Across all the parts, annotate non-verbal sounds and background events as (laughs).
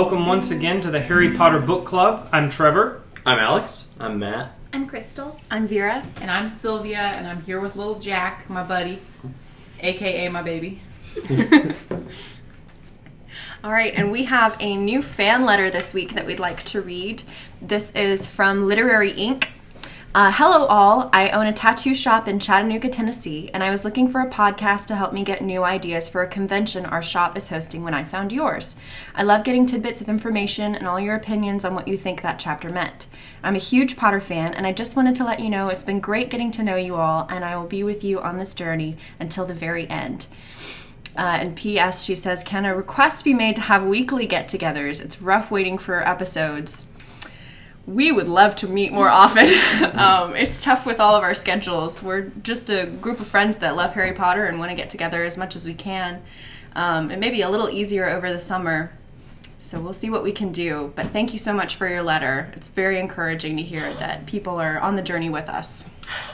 Welcome once again to the Harry Potter Book Club. I'm Trevor. I'm Alex. I'm Matt. I'm Crystal. I'm Vera. And I'm Sylvia, and I'm here with little Jack, my buddy, aka my baby. (laughs) All right, and we have a new fan letter this week that we'd like to read. This is from Literary Inc. Uh, hello, all. I own a tattoo shop in Chattanooga, Tennessee, and I was looking for a podcast to help me get new ideas for a convention our shop is hosting when I found yours. I love getting tidbits of information and all your opinions on what you think that chapter meant. I'm a huge Potter fan, and I just wanted to let you know it's been great getting to know you all, and I will be with you on this journey until the very end. Uh, and P.S. She says, Can a request be made to have weekly get togethers? It's rough waiting for episodes. We would love to meet more often. (laughs) um, it's tough with all of our schedules. We're just a group of friends that love Harry Potter and want to get together as much as we can. Um, it may be a little easier over the summer. So we'll see what we can do. But thank you so much for your letter. It's very encouraging to hear that people are on the journey with us.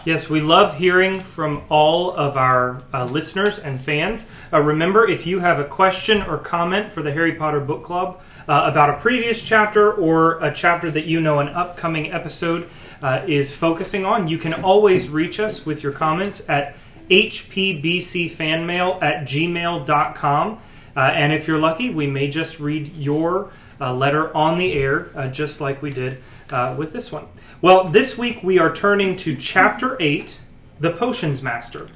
Yes, we love hearing from all of our uh, listeners and fans. Uh, remember, if you have a question or comment for the Harry Potter Book Club uh, about a previous chapter or a chapter that you know an upcoming episode uh, is focusing on, you can always reach us with your comments at hpbcfanmail at gmail.com. Uh, and if you're lucky, we may just read your uh, letter on the air, uh, just like we did uh, with this one. Well, this week we are turning to Chapter 8, The Potions Master.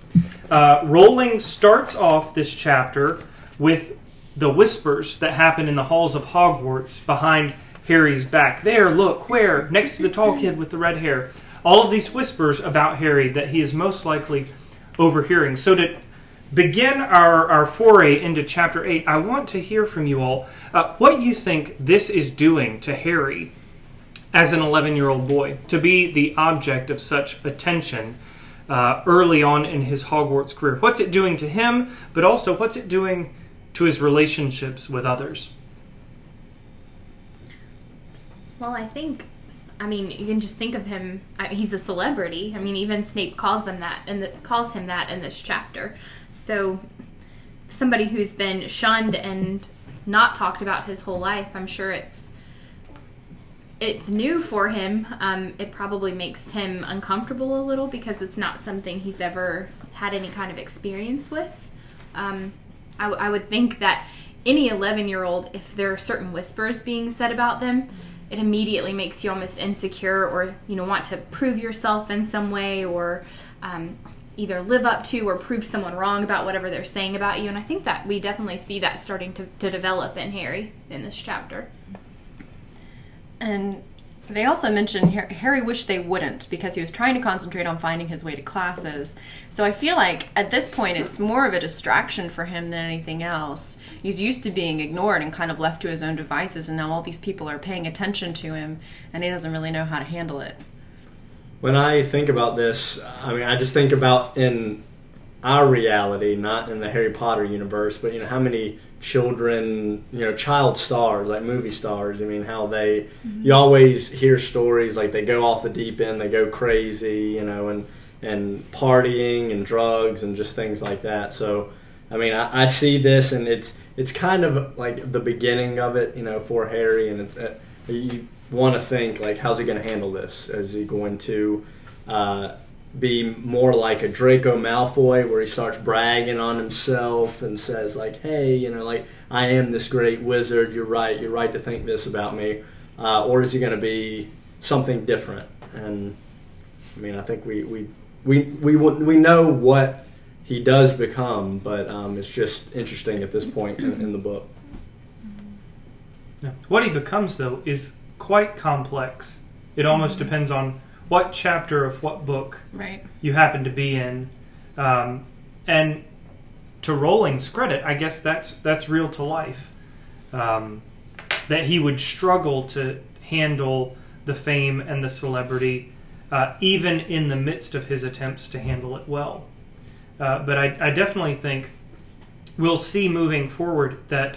Uh, Rowling starts off this chapter with the whispers that happen in the halls of Hogwarts behind Harry's back. There, look, where? Next to the tall kid with the red hair. All of these whispers about Harry that he is most likely overhearing. So, to begin our, our foray into chapter 8, I want to hear from you all uh, what you think this is doing to Harry as an 11 year old boy, to be the object of such attention uh, early on in his Hogwarts career. What's it doing to him, but also what's it doing to his relationships with others? Well, I think, I mean, you can just think of him. I, he's a celebrity. I mean, even Snape calls them that, and the, calls him that in this chapter. So, somebody who's been shunned and not talked about his whole life, I'm sure it's it's new for him. Um, it probably makes him uncomfortable a little because it's not something he's ever had any kind of experience with. Um, I, w- I would think that any 11 year old, if there are certain whispers being said about them, it immediately makes you almost insecure or you know want to prove yourself in some way or um, either live up to or prove someone wrong about whatever they're saying about you. And I think that we definitely see that starting to, to develop in Harry in this chapter. And they also mentioned Harry wished they wouldn't because he was trying to concentrate on finding his way to classes. So I feel like at this point it's more of a distraction for him than anything else. He's used to being ignored and kind of left to his own devices, and now all these people are paying attention to him, and he doesn't really know how to handle it. When I think about this, I mean, I just think about in our reality, not in the Harry Potter universe, but you know, how many children, you know, child stars, like movie stars. I mean, how they, mm-hmm. you always hear stories like they go off the deep end, they go crazy, you know, and and partying and drugs and just things like that. So, I mean, I, I see this and it's it's kind of like the beginning of it, you know, for Harry, and it's uh, you want to think like, how's he going to handle this? Is he going to uh, be more like a Draco Malfoy, where he starts bragging on himself and says like, "Hey, you know, like I am this great wizard. You're right. You're right to think this about me." Uh, or is he going to be something different? And I mean, I think we we we we we know what he does become, but um, it's just interesting at this point in, in the book. What he becomes, though, is quite complex. It almost depends on what chapter of what book right. you happen to be in. Um, and to Rowling's credit, I guess that's that's real to life. Um, that he would struggle to handle the fame and the celebrity, uh, even in the midst of his attempts to handle it well. Uh, but I, I definitely think we'll see moving forward that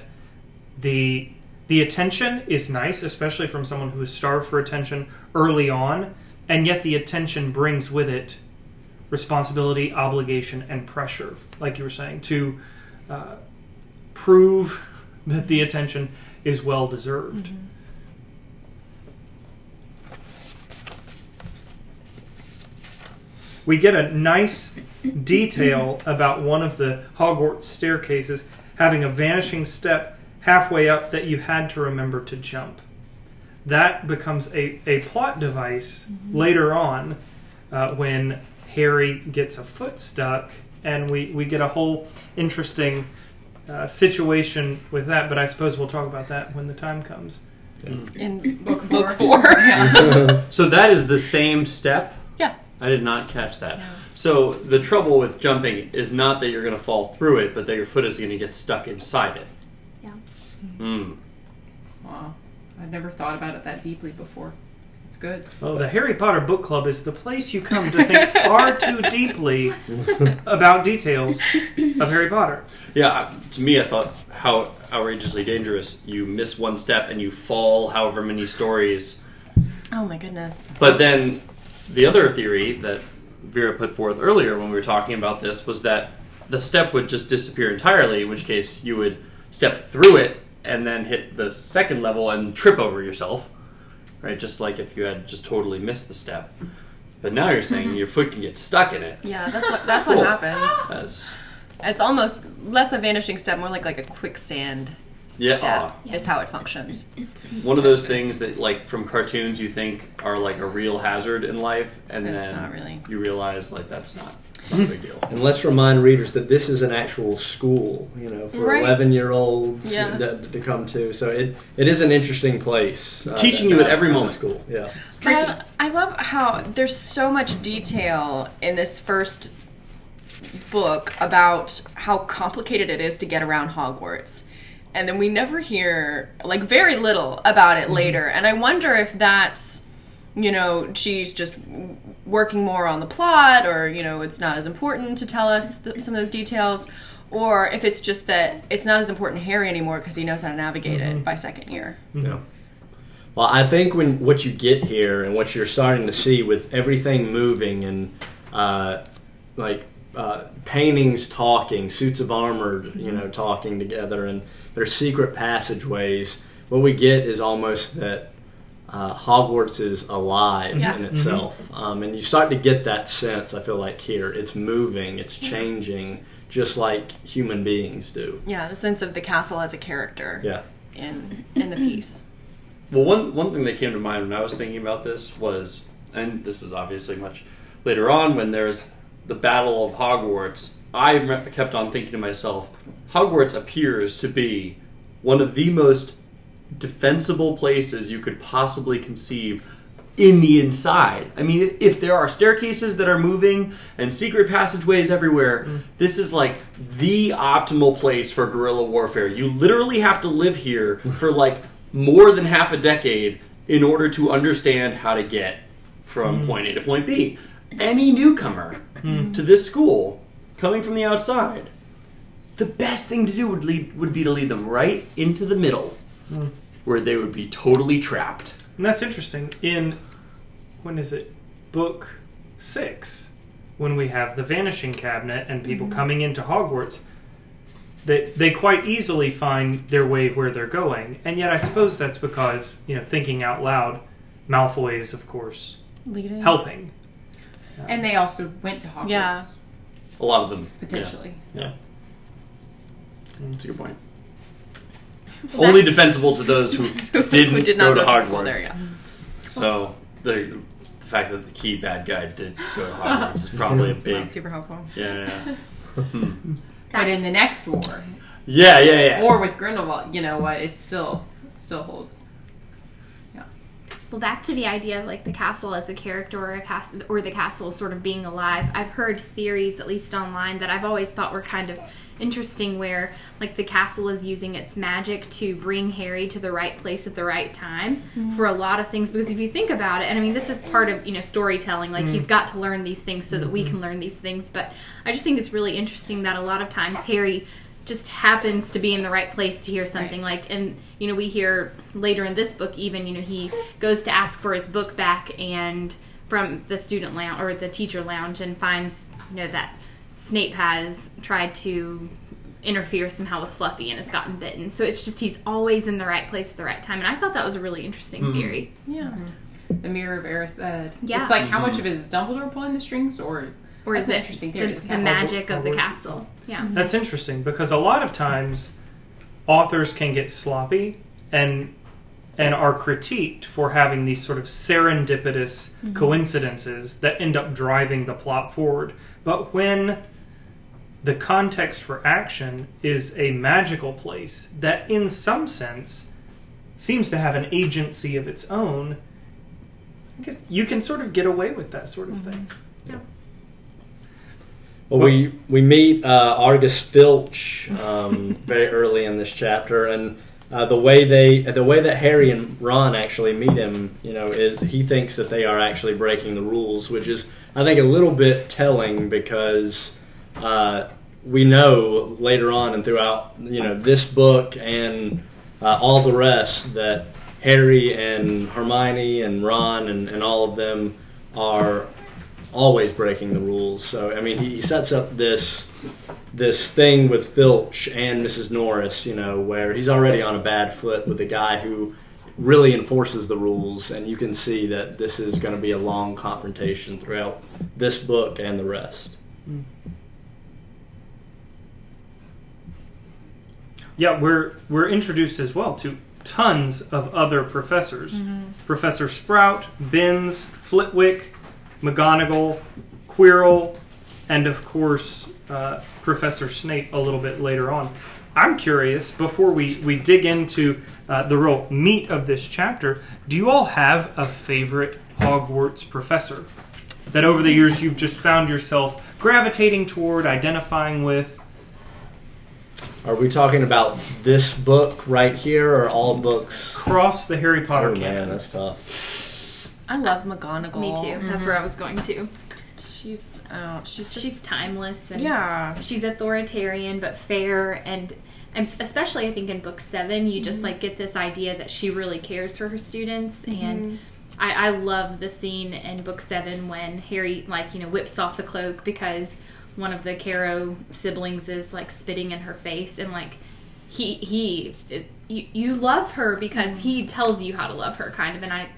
the the attention is nice, especially from someone who is starved for attention early on and yet the attention brings with it responsibility, obligation, and pressure, like you were saying, to uh, prove (laughs) that the attention is well deserved. We get a nice detail about one of the Hogwarts staircases having a vanishing step halfway up that you had to remember to jump. That becomes a, a plot device later on uh, when Harry gets a foot stuck, and we, we get a whole interesting uh, situation with that. But I suppose we'll talk about that when the time comes. In (laughs) Book book four. four. (laughs) Yeah. (laughs) So that is the same step? Yeah. I did not catch that. So the trouble with jumping is not that you're going to fall through it, but that your foot is going to get stuck inside it. Yeah. Mm. Wow. I'd never thought about it that deeply before. It's good. Well, the Harry Potter Book Club is the place you come to think far too deeply about details of Harry Potter. Yeah, to me, I thought how outrageously dangerous. You miss one step and you fall however many stories. Oh my goodness. But then the other theory that Vera put forth earlier when we were talking about this was that the step would just disappear entirely, in which case you would step through it and then hit the second level and trip over yourself. Right? Just like if you had just totally missed the step. But now you're saying mm-hmm. your foot can get stuck in it. Yeah, that's what that's what Cool. happens. As It's almost less a vanishing step, more like like a quicksand Yeah. step is how it functions. one of those things that, like, from cartoons you think are like a real hazard in life, and And it's then not really. you realize like that's not, it's not a big deal. And let's remind readers that this is an actual school, you know, for Right. 11 year olds Yeah. to, to come to. So it, it is an interesting place. uh, Teaching that- you at every that moment. School, yeah. It's tricky. I, I love how there's so much detail in this first book about how complicated it is to get around Hogwarts. And then we never hear, like, very little about it later. And I wonder if that's, you know, she's just working more on the plot, or, you know, it's not as important to tell us th- some of those details, or if it's just that it's not as important to Harry anymore because he knows how to navigate it by second year. Yeah. Well, I think when what you get here and what you're starting to see with everything moving and uh, like uh, paintings talking, suits of armor, you know, talking together, and their secret passageways. What we get is almost that uh, Hogwarts is alive Yeah. in itself, um, and you start to get that sense. I feel like here, it's moving, it's changing, just like human beings do. Yeah, the sense of the castle as a character Yeah. in in the piece. Well, one one thing that came to mind when I was thinking about this was, and this is obviously much later on when there's the Battle of Hogwarts. I kept on thinking to myself, Hogwarts appears to be one of the most defensible places you could possibly conceive in the inside. I mean, if there are staircases that are moving and secret passageways everywhere, mm. this is like the optimal place for guerrilla warfare. You literally have to live here (laughs) for like more than half a decade in order to understand how to get from mm. point A to point B. Any newcomer mm. to this school coming from the outside, the best thing to do would lead would be to lead them right into the middle, where they would be totally trapped. And that's interesting. In when is it? Book six, when we have the vanishing cabinet and people mm-hmm. coming into Hogwarts, they they quite easily find their way where they're going. And yet I suppose that's because, you know, thinking out loud, Malfoy is of course Leading. helping. Uh, and they also went to Hogwarts, Yeah. A lot of them potentially. Yeah, mm. that's a good point. Only defensible to those who (laughs) didn't Who did go not to go Hogwarts. to school there, yeah. So the, the fact that the key bad guy did go to Hogwarts is probably a (laughs) Not big super helpful. yeah yeah (laughs) hmm. But in the next war, yeah yeah yeah. or with Grindelwald, you know what? It still it still holds. Well, back to the idea of like the castle as a character or a castle or the castle sort of being alive. I've heard theories, at least online, that I've always thought were kind of interesting, where like the castle is using its magic to bring Harry to the right place at the right time mm-hmm. for a lot of things. Because if you think about it, and I mean, this is part of you know storytelling. Like he's mm. got to learn these things so that we mm-hmm. can learn these things. But I just think it's really interesting that a lot of times Harry just happens to be in the right place to hear something like and you know we hear later in this book even you know he goes to ask for his book back and from the student lounge or the teacher lounge and finds you know that Snape has tried to interfere somehow with Fluffy and has gotten bitten. So it's just he's always in the right place at the right time. And I thought that was a really interesting Mhm. theory. Yeah. The Mirror of Erised. Yeah. It's like how Mhm. much of it is Dumbledore pulling the strings, or Or That's is it interesting the, theory. the Yeah. magic of the castle? Yeah. Mm-hmm. That's interesting because a lot of times authors can get sloppy and and are critiqued for having these sort of serendipitous mm-hmm. coincidences that end up driving the plot forward. But when the context for action is a magical place that in some sense seems to have an agency of its own, I guess you can sort of get away with that sort of mm-hmm. thing. Well, we we meet uh, Argus Filch um, (laughs) very early in this chapter, and uh, the way they the way that Harry and Ron actually meet him, you know, is he thinks that they are actually breaking the rules, which is I think a little bit telling because uh, we know later on and throughout you know this book and uh, all the rest that Harry and Hermione and Ron and, and all of them are always breaking the rules. So I mean, he, he sets up this this thing with Filch and Mrs. Norris, you know, where he's already on a bad foot with a guy who really enforces the rules, and you can see that this is going to be a long confrontation throughout this book and the rest. Yeah, we're we're introduced as well to tons of other professors. Mm-hmm. Professor Sprout, Binns, Flitwick, McGonagall, Quirrell, and of course uh, Professor Snape a little bit later on. I'm curious before we we dig into uh, the real meat of this chapter. Do you all have a favorite Hogwarts professor that over the years you've just found yourself gravitating toward, identifying with? Are we talking about this book right here, or all books? Cross the Harry Potter Oh canon. man, that's tough. I love McGonagall. Me too. That's mm-hmm. where I was going to. She's oh, she's just She's timeless and yeah. she's authoritarian but fair and and especially I think in book seven you just mm-hmm. like get this idea that she really cares for her students mm-hmm. and I, I love the scene in book seven when Harry like you know whips off the cloak because one of the Caro siblings is like spitting in her face and like he he it, you, you love her because he tells you how to love her kind of and I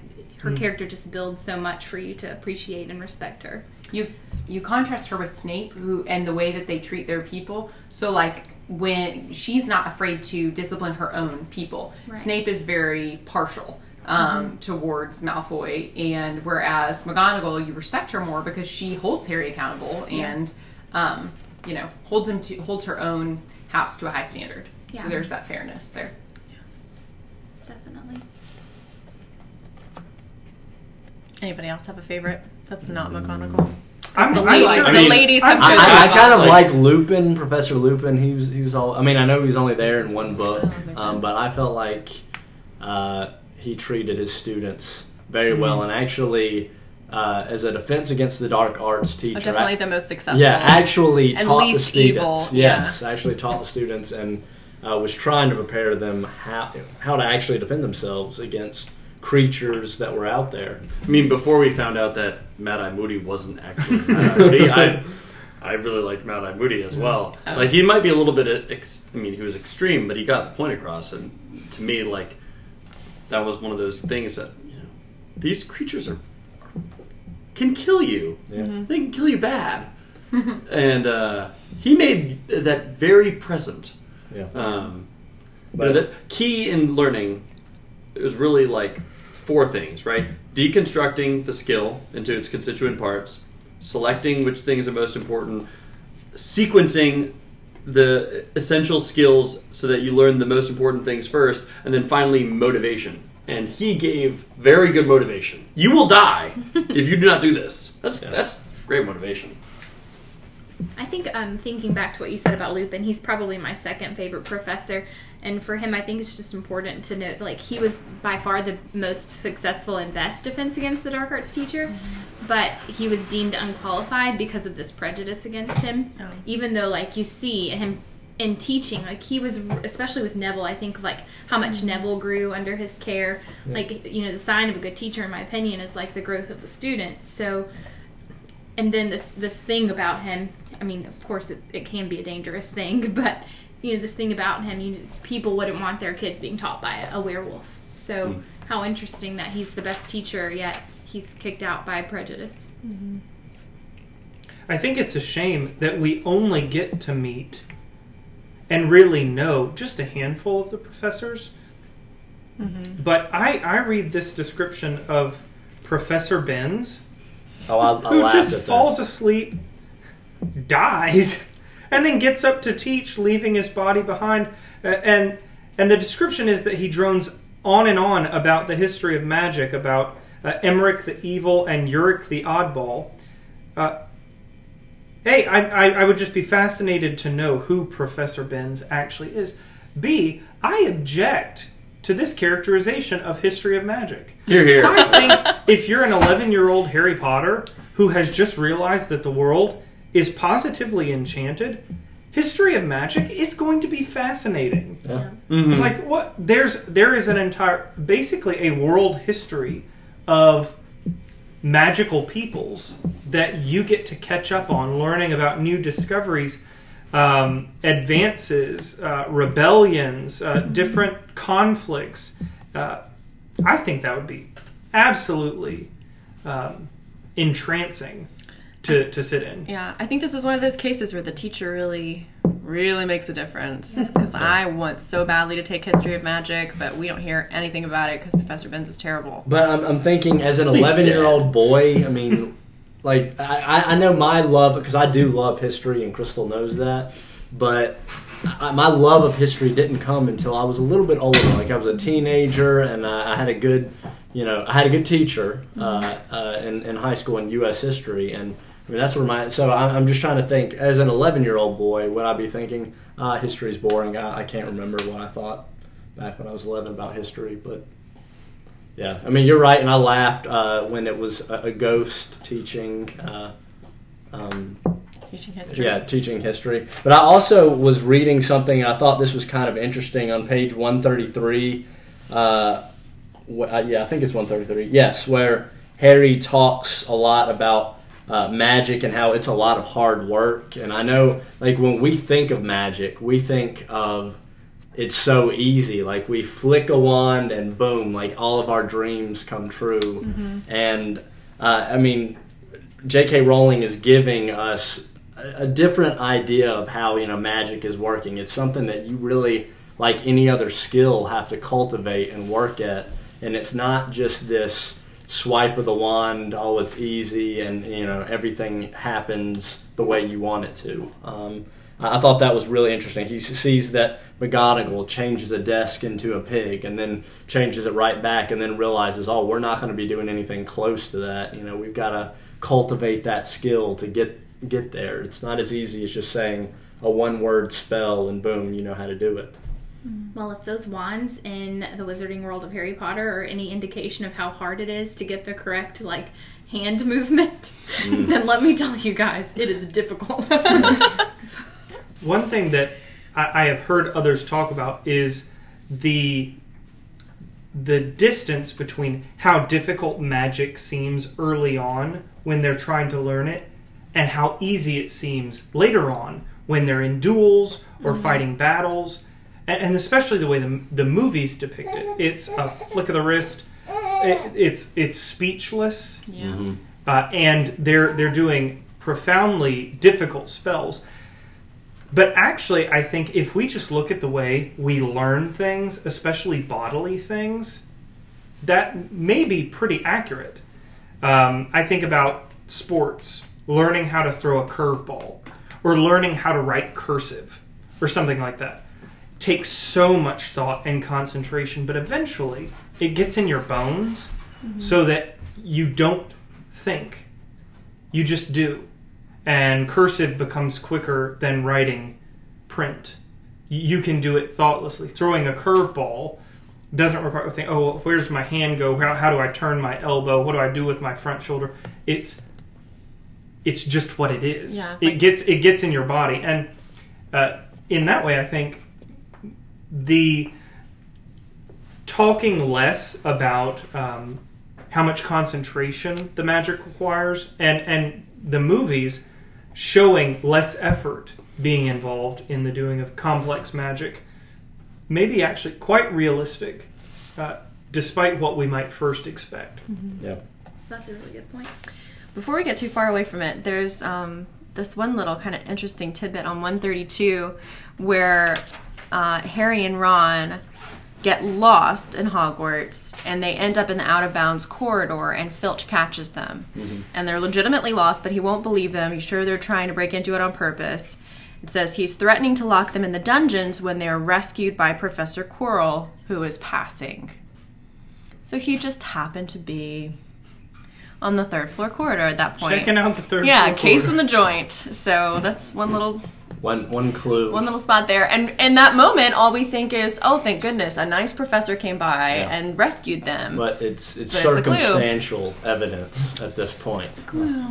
her character just builds so much for you to appreciate and respect her. you you contrast her with Snape, who and the way that they treat their people. So like when she's not afraid to discipline her own people, Right. Snape is very partial um, towards Malfoy, and whereas McGonagall, you respect her more because she holds Harry accountable and um, you know holds him to holds her own house to a high standard. Yeah. So there's that fairness there. Definitely. Anybody else have a favorite? That's not McGonagall. I'm, The, I'm lady, like- I mean, ladies have I, chosen. I, I kind of Like- like Lupin, Professor Lupin. He was he was all. I mean, I know he was only there in one book, um, but I felt like uh, he treated his students very well, and actually, uh, as a defense against the dark arts teacher, Oh, definitely I- the most successful. yeah, actually And taught the students. evil, Yes, actually taught the students and uh, was trying to prepare them how how to actually defend themselves against creatures that were out there. I mean, before we found out that Mad Eye Moody wasn't actually Mad Eye Moody, (laughs) I, I really liked Mad Eye Moody as well. Oh. Like, he might be a little bit, ex- I mean, he was extreme, but he got the point across. And to me, like, that was one of those things that, you know, these creatures are can kill you. Yeah. They can kill you bad. (laughs) and uh, he made that very present. Yeah. Um, But- but the key in learning it was really like four things, right? Deconstructing the skill into its constituent parts, selecting which things are most important, sequencing the essential skills so that you learn the most important things first, and then finally motivation. And he gave very good motivation. You will die (laughs) if you do not do this. That's Yeah. that's great motivation. I think um, thinking back to what you said about Lupin, he's probably my second favorite professor. And for him, I think it's just important to note, like he was by far the most successful and best defense against the dark arts teacher, mm-hmm. but he was deemed unqualified because of this prejudice against him. Oh. Even though, like you see him in teaching, like he was, especially with Neville, I think like how much mm-hmm. Neville grew under his care. Like you know, the sign of a good teacher, in my opinion, is like the growth of the student. So and then this this thing about him i mean of course it, it can be a dangerous thing (laughs) but you know this thing about him. You people wouldn't want their kids being taught by a, a werewolf. So hmm. how interesting that he's the best teacher, yet he's kicked out by prejudice. Mm-hmm. I think it's a shame that we only get to meet and really know just a handful of the professors. Mm-hmm. But I, I read this description of Professor Binns, Oh, I, I who just at that. falls asleep, dies, and then gets up to teach, leaving his body behind. Uh, and and the description is that he drones on and on about the history of magic, about uh, Emeric the evil and Uric the oddball. Uh, A, I, I, I would just be fascinated to know who Professor Binns actually is. B, I object to this characterization of history of magic. Here, here. I think if you're an 11 year old Harry Potter who has just realized that the world is positively enchanted, history of magic is going to be fascinating. Yeah. Mhm. Like what? There's there is an entire basically a world history of magical peoples that you get to catch up on, learning about new discoveries, um, advances, uh, rebellions, uh, different conflicts. Uh, I think that would be absolutely um, entrancing to, to sit in. Yeah, I think this is one of those cases where the teacher really, really makes a difference. Because I want so badly to take history of magic, but we don't hear anything about it because Professor Binns is terrible. But I'm, I'm thinking, as an 11 year old boy, I mean, like I, I- I know my love because I do love history, and Crystal knows that. But I, my love of history didn't come until I was a little bit older. Like I was a teenager, and I, I had a good, you know, I had a good teacher uh, uh, in, in high school in U.S. history, and I mean that's where my. So I'm, I'm just trying to think. As an 11 year old boy, would I be thinking, uh, history's boring? I, I can't remember what I thought back when I was 11 about history, but. Yeah, I mean you're right, and I laughed uh, when it was a, a ghost teaching. Uh, um, Teaching history. yeah, teaching history. But I also was reading something, and I thought this was kind of interesting on page 133. Uh, wh- uh, yeah, I think it's 133. Yes, where Harry talks a lot about uh, magic and how it's a lot of hard work. And I know, like, when we think of magic, we think of it's so easy. Like, we flick a wand and boom, like, all of our dreams come true. And, uh, I mean, J.K. Rowling is giving us a different idea of how you know magic is working. It's something that you really, like any other skill, have to cultivate and work at, and it's not just this swipe of the wand. Oh, it's easy, and you know everything happens the way you want it to. Um, I thought that was really interesting. He sees that McGonagall changes a desk into a pig and then changes it right back and then realizes, oh, we're not going to be doing anything close to that. You know, we've got to cultivate that skill to get get there. It's not as easy as just saying a one word spell and boom, you know how to do it. Mm. Well, if those wands in the Wizarding World of Harry Potter are any indication of how hard it is to get the correct like hand (laughs) movement, mm. then let me tell you guys, it is difficult. (laughs) One thing that I, I have heard others talk about is the the distance between how difficult magic seems early on when they're trying to learn it and how easy it seems later on when they're in duels or mm-hmm. fighting battles and, and especially the way the, the movies depict it it's a flick of the wrist it, it's it's speechless Yeah. uh, and they're they're doing profoundly difficult spells. But actually, I think if we just look at the way we learn things, especially bodily things, that may be pretty accurate. Um, I think about sports, learning how to throw a curveball, or learning how to write cursive, or something like that. Takes so much thought and concentration, but eventually it gets in your bones so that you don't think. You just do. And cursive becomes quicker than writing print. You can do it thoughtlessly. Throwing a curveball doesn't require think, oh, well, where's my hand go? How, how do I turn my elbow? What do I do with my front shoulder? It's it's just what it is. Yeah, it gets it gets in your body, and uh, in that way, I think the talking less about um, how much concentration the magic requires and and the movies showing less effort being involved in the doing of complex magic, maybe actually quite realistic, uh, despite what we might first expect. Yeah. That's a really good point. Before we get too far away from it, there's um, this one little kind of interesting tidbit on 132 where uh, Harry and Ron get lost in Hogwarts and they end up in the out of bounds corridor and Filch catches them. And they're legitimately lost, but he won't believe them. He's sure they're trying to break into it on purpose. It says he's threatening to lock them in the dungeons when they are rescued by Professor Quirrell, who is passing. So he just happened to be on the third floor corridor at that point. Checking out the third Yeah, floor case in the joint. So that's one little One one clue. one little spot there. And in that moment, all we think is, "Oh, thank goodness, a nice professor came by Yeah. and rescued them." but it's it's But it's circumstantial evidence at this point. It's a clue.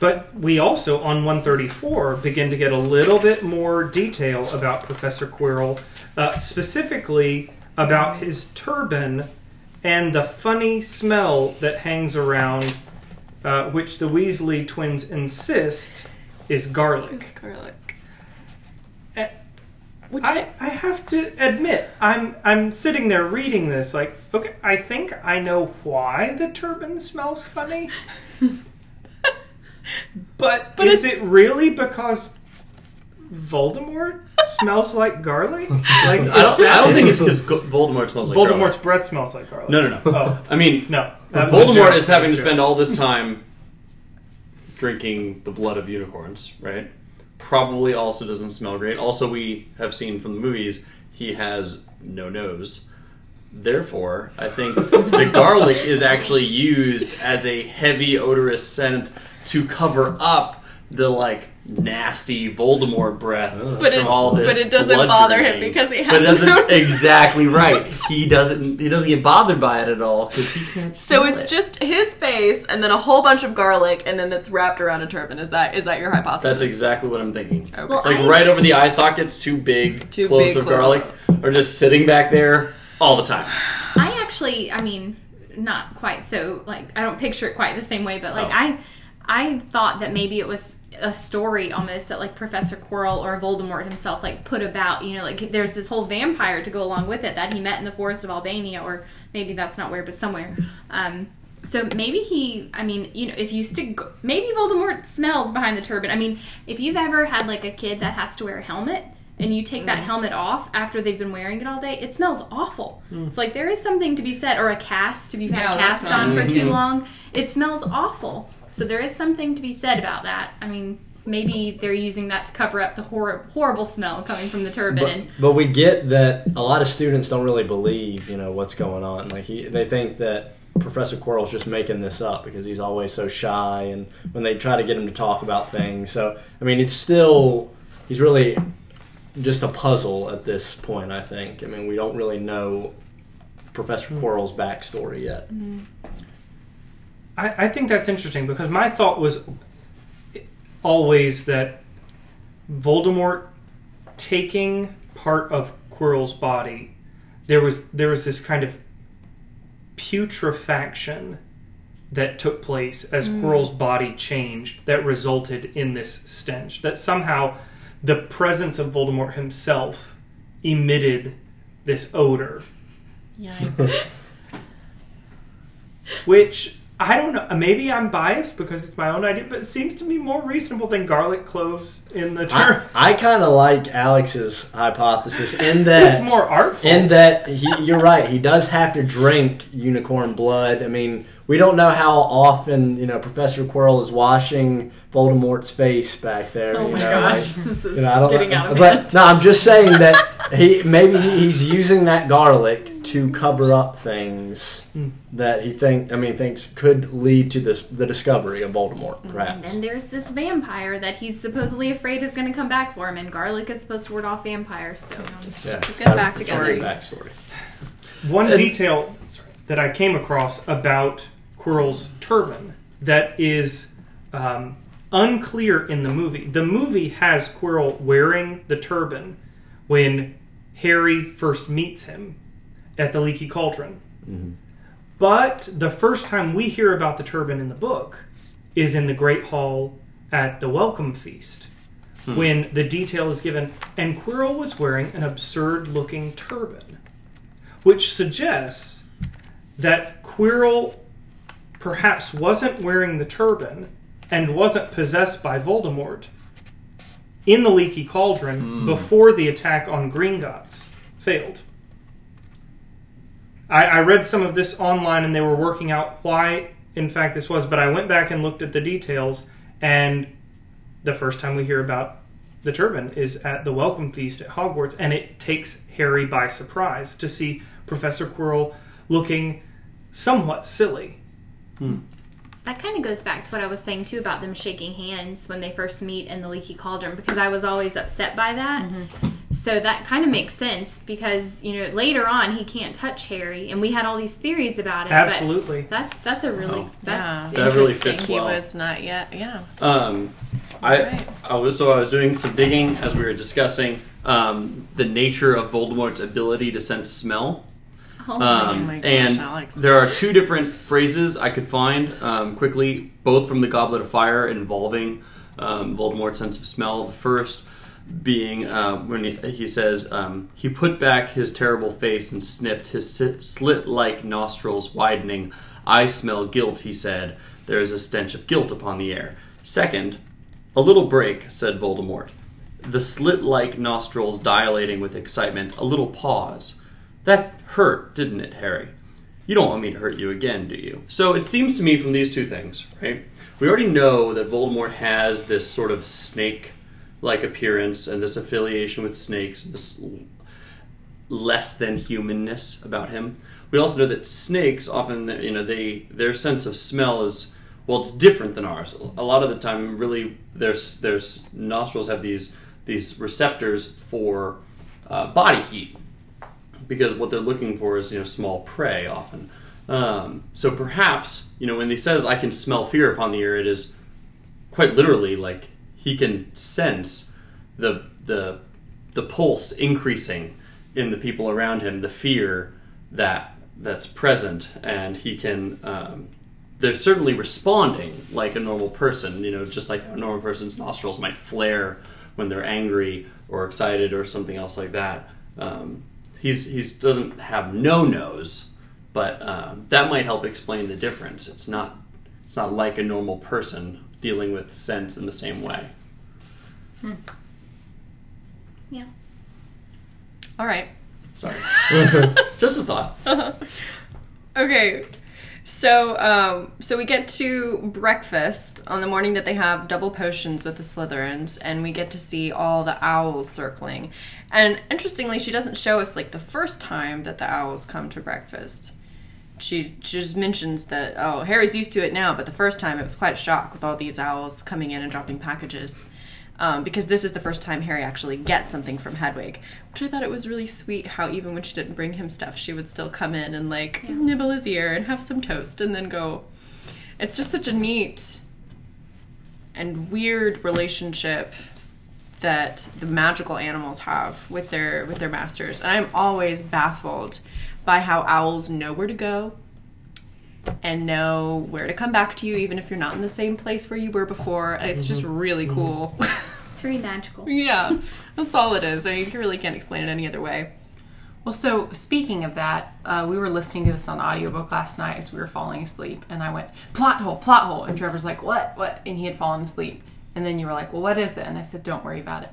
But we also, on 134, begin to get a little bit more detail about Professor Quirrell, uh, specifically about his turban and the funny smell that hangs around, uh, which the Weasley twins insist is garlic. Garlic. Eh, I, I have to admit, I'm I'm sitting there reading this like, okay, I think I know why the turban smells funny. (laughs) but, But is it really because Voldemort smells like garlic? (laughs) Like I don't, I don't think it's (laughs) because Voldemort smells like Voldemort's garlic. breath smells like garlic. No, no, no. Oh I mean, no, that was a Voldemort is having to That was a spend all this time drinking the blood of unicorns, right? Probably also doesn't smell great. Also, we have seen from the movies he has no nose. Therefore, I think the (laughs) garlic is actually used as a heavy odorous scent to cover up the like nasty Voldemort breath But from it- all this. but it doesn't blood bother him because he But it has no doesn't (laughs) exactly right. He doesn't. He doesn't get bothered by it at all because he can't. So it's it. just his face and then a whole bunch of garlic and then it's wrapped around a turban. Is that is that your hypothesis? That's exactly what I'm thinking. Okay. Well, Like I- right over the eye sockets, too big Two cloves big of garlic of are just sitting back there all the time. I actually, I mean, not quite so like I don't picture it quite the same way, but like Oh. I, I thought that maybe it was a story almost that like Professor Quirrell or Voldemort himself like put about. You know, like there's this whole vampire to go along with it that he met in the forest of Albania, or maybe that's not where, but somewhere. Um, so maybe he, I mean, you know, if you stick, maybe Voldemort smells behind the turban. I mean, if you've ever had like a kid that has to wear a helmet and you take that helmet off after they've been wearing it all day, it smells awful. It's like there is something to be said, or a cast, if you've had Yeah, a cast on for too Mhm. long, it smells awful. So there is something to be said about that. I mean, maybe they're using that to cover up the hor- horrible smell coming from the turban. But, but we get that a lot of students don't really believe, you know, what's going on. Like he, they think that Professor Quirrell's just making this up because he's always so shy, and when they try to get him to talk about things. So I mean, it's still he's really just a puzzle at this point. I think. I mean, we don't really know Professor mm-hmm. Quirrell's backstory yet. Mm-hmm. I, I think that's interesting because my thought was always that Voldemort taking part of Quirrell's body, there was there was this kind of putrefaction that took place as mm. Quirrell's body changed that resulted in this stench. That somehow the presence of Voldemort himself emitted this odor Yikes. (laughs) which I don't know. Maybe I'm biased because it's my own idea, but it seems to me more reasonable than garlic cloves in the I, term. I kind of like Alex's hypothesis in (laughs) that it's more artful. In that he, you're right, he does have to drink unicorn blood. I mean, we don't know how often you know Professor Quirrell is washing Voldemort's face back there. oh you my know, gosh, like, this is you know, I don't getting know, out of but hand. no, I'm just saying that he maybe he, he's using that garlic to cover up things Hmm. that he think I mean thinks could lead to this the discovery of Voldemort, And then there's this vampire that he's supposedly afraid is going to come back for him, and garlic is supposed to ward off vampires. So Yeah, Get it's kind back of together. story backstory. One And- detail that I came across about Quirrell's turban that is um, unclear in the movie. The movie has Quirrell wearing the turban when Harry first meets him at the Leaky Cauldron. But the first time we hear about the turban in the book is in the Great Hall at the Welcome Feast, when the detail is given, and Quirrell was wearing an absurd looking turban, which suggests that Quirrell perhaps wasn't wearing the turban and wasn't possessed by Voldemort in the Leaky Cauldron hmm. before the attack on Gringotts failed. I, I read some of this online and they were working out why, in fact, this was, but I went back and looked at the details, and the first time we hear about the turban is at the welcome feast at Hogwarts, and it takes Harry by surprise to see Professor Quirrell looking somewhat silly. That kind of goes back to what I was saying too about them shaking hands when they first meet in the leaky cauldron because I was always upset by that. So that kind of makes sense because you know later on he can't touch Harry, and we had all these theories about it. but Absolutely. that's that's a really Oh. that's That really interesting. fits He was not yet. Yeah. Um, I, Right. I was so I was doing some digging as we were discussing um, the nature of Voldemort's ability to sense smell. Oh Um, gosh, and there are two different phrases I could find um, quickly, both from the Goblet of Fire involving um, Voldemort's sense of smell. The first being uh, when he, he says um, he put back his terrible face and sniffed his slit-like nostrils widening. I smell guilt, he said. There is a stench of guilt upon the air. Second, a little break, said Voldemort. The slit-like nostrils dilating with excitement. A little pause. That hurt, didn't it, Harry? You don't want me to hurt you again, do you? So it seems to me from these two things, right? We already know that Voldemort has this sort of snake like appearance and this affiliation with snakes, this less than humanness about him. We also know that snakes often, you know, they their sense of smell is well, it's different than ours. A lot of the time, really, their their nostrils have these these receptors for uh, body heat because what they're looking for is you know small prey often. Um, so perhaps you know when he says I can smell fear upon the air, it is quite literally like he can sense the the the pulse increasing in the people around him, the fear that that's present, and he can. Um, they're certainly responding like a normal person, you know, just like a normal person's nostrils might flare when they're angry or excited or something else like that. Um, he's he's doesn't have no nose, but um, that might help explain the difference. It's not it's not like a normal person dealing with scent in the same way. Yeah. All right. Sorry, (laughs) just a thought. (laughs) Okay. So, um, so we get to breakfast on the morning that they have double potions with the Slytherins, and we get to see all the owls circling. And interestingly, she doesn't show us like the first time that the owls come to breakfast. She, she just mentions that oh Harry's used to it now, but the first time it was quite a shock with all these owls coming in and dropping packages. Um, because this is the first time Harry actually gets something from Hedwig, which I thought it was really sweet how even when she didn't bring him stuff, she would still come in and like nibble his ear and have some toast and then go. It's just such a neat and weird relationship that the magical animals have with their with their masters, and I'm always baffled by how owls know where to go and know where to come back to you even if you're not in the same place where you were before. It's just really cool. (laughs) It's very magical. yeah, that's all it is. I mean, you really can't explain it any other way. Well, so speaking of that, uh, we were listening to this on audiobook last night as we were falling asleep, and I went, plot hole, plot hole. And Trevor's like, what, what? And he had fallen asleep. And then you were like, well, what is it? And I said, don't worry about it.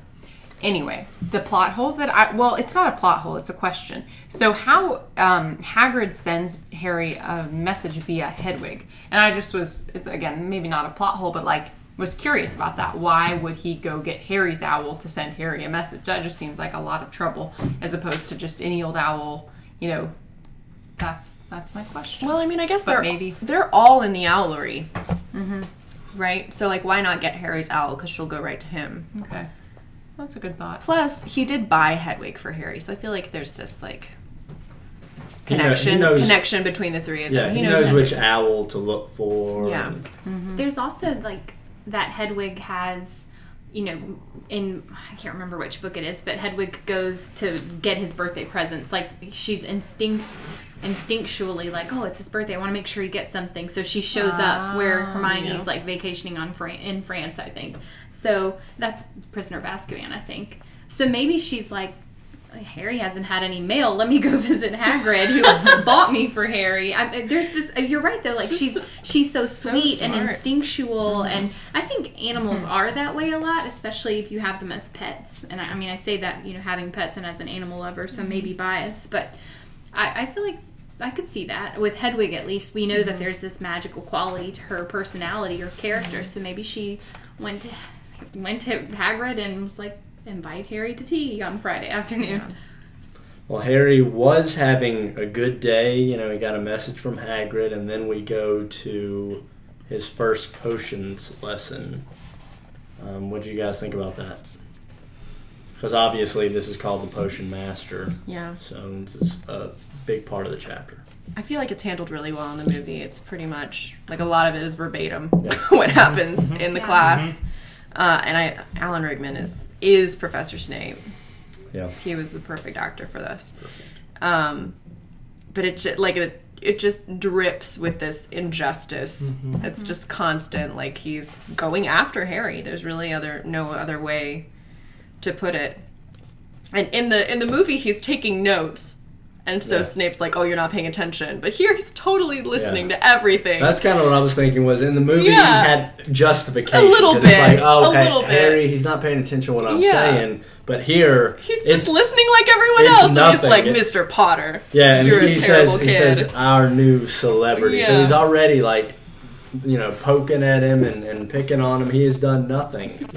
Anyway, the plot hole that I, well, it's not a plot hole, it's a question. So, how um, Hagrid sends Harry a message via Hedwig. And I just was, again, maybe not a plot hole, but like, was curious about that. Why would he go get Harry's owl to send Harry a message? That just seems like a lot of trouble as opposed to just any old owl, you know. That's that's my question. Well, I mean, I guess But they're maybe- they're all in the owlery, mm-hmm. right? So, like, why not get Harry's owl? Because she'll go right to him. Okay. That's a good thought. Plus, he did buy Hedwig for Harry, so I feel like there's this like He kno- he connection knows- connection between the three of Yeah, them. he, knows, which owl to look for. Yeah. and- There's also like that Hedwig has, you know, in I can't remember which book it is, but Hedwig goes to get his birthday presents. Like she's instinct. instinctually like, oh, it's his birthday. I want to make sure he gets something. So she shows up where Ah, Hermione's yeah. like vacationing on Fran- in France, I think. So that's Prisoner of Azkaban, I think. So maybe she's like, Harry hasn't had any mail. Let me go (laughs) visit Hagrid, who (laughs) bought me for Harry. I, there's this. You're right though. Like she's she's so sweet and smart. instinctual, mm-hmm. and I think animals mm-hmm. are that way a lot, especially if you have them as pets. And I, I mean, I say that you know having pets and as an animal lover, so mm-hmm. maybe biased, but I, I feel like I could see that with Hedwig. At least we know that there's this magical quality to her personality or character. So maybe she went to went to Hagrid and was like, invite Harry to tea on Friday afternoon. (laughs) Well, Harry was having a good day. You know, he got a message from Hagrid, and then we go to his first potions lesson. Um, what do you guys think about that? Because obviously, this is called the Potion Master, Yeah. so this is a big part of the chapter. I feel like it's handled really well in the movie. It's pretty much like a lot of it is verbatim (laughs) what happens in the Yeah. class. Uh, and I, Alan Rickman is is Professor Snape. Yeah. He was the perfect actor for this. Um, but it ju- like it it just drips with this injustice. It's just constant. Like he's going after Harry. There's really other no other way to put it. And in the in the movie, he's taking notes. And so Yeah. Snape's like, "Oh, you're not paying attention," but here he's totally listening Yeah. to everything. That's kind of what I was thinking. Was in the movie Yeah. he had justification. A little 'cause It's like, bit, oh, a okay, little bit. Harry, he's not paying attention to what I'm Yeah. saying. But here, he's it's- just listening like everyone it's else. And he's like, It- "Mr. Potter, Yeah, and you're he a says terrible he says our new celebrity. So he's already like, you know, poking at him and, and picking on him. He has done nothing.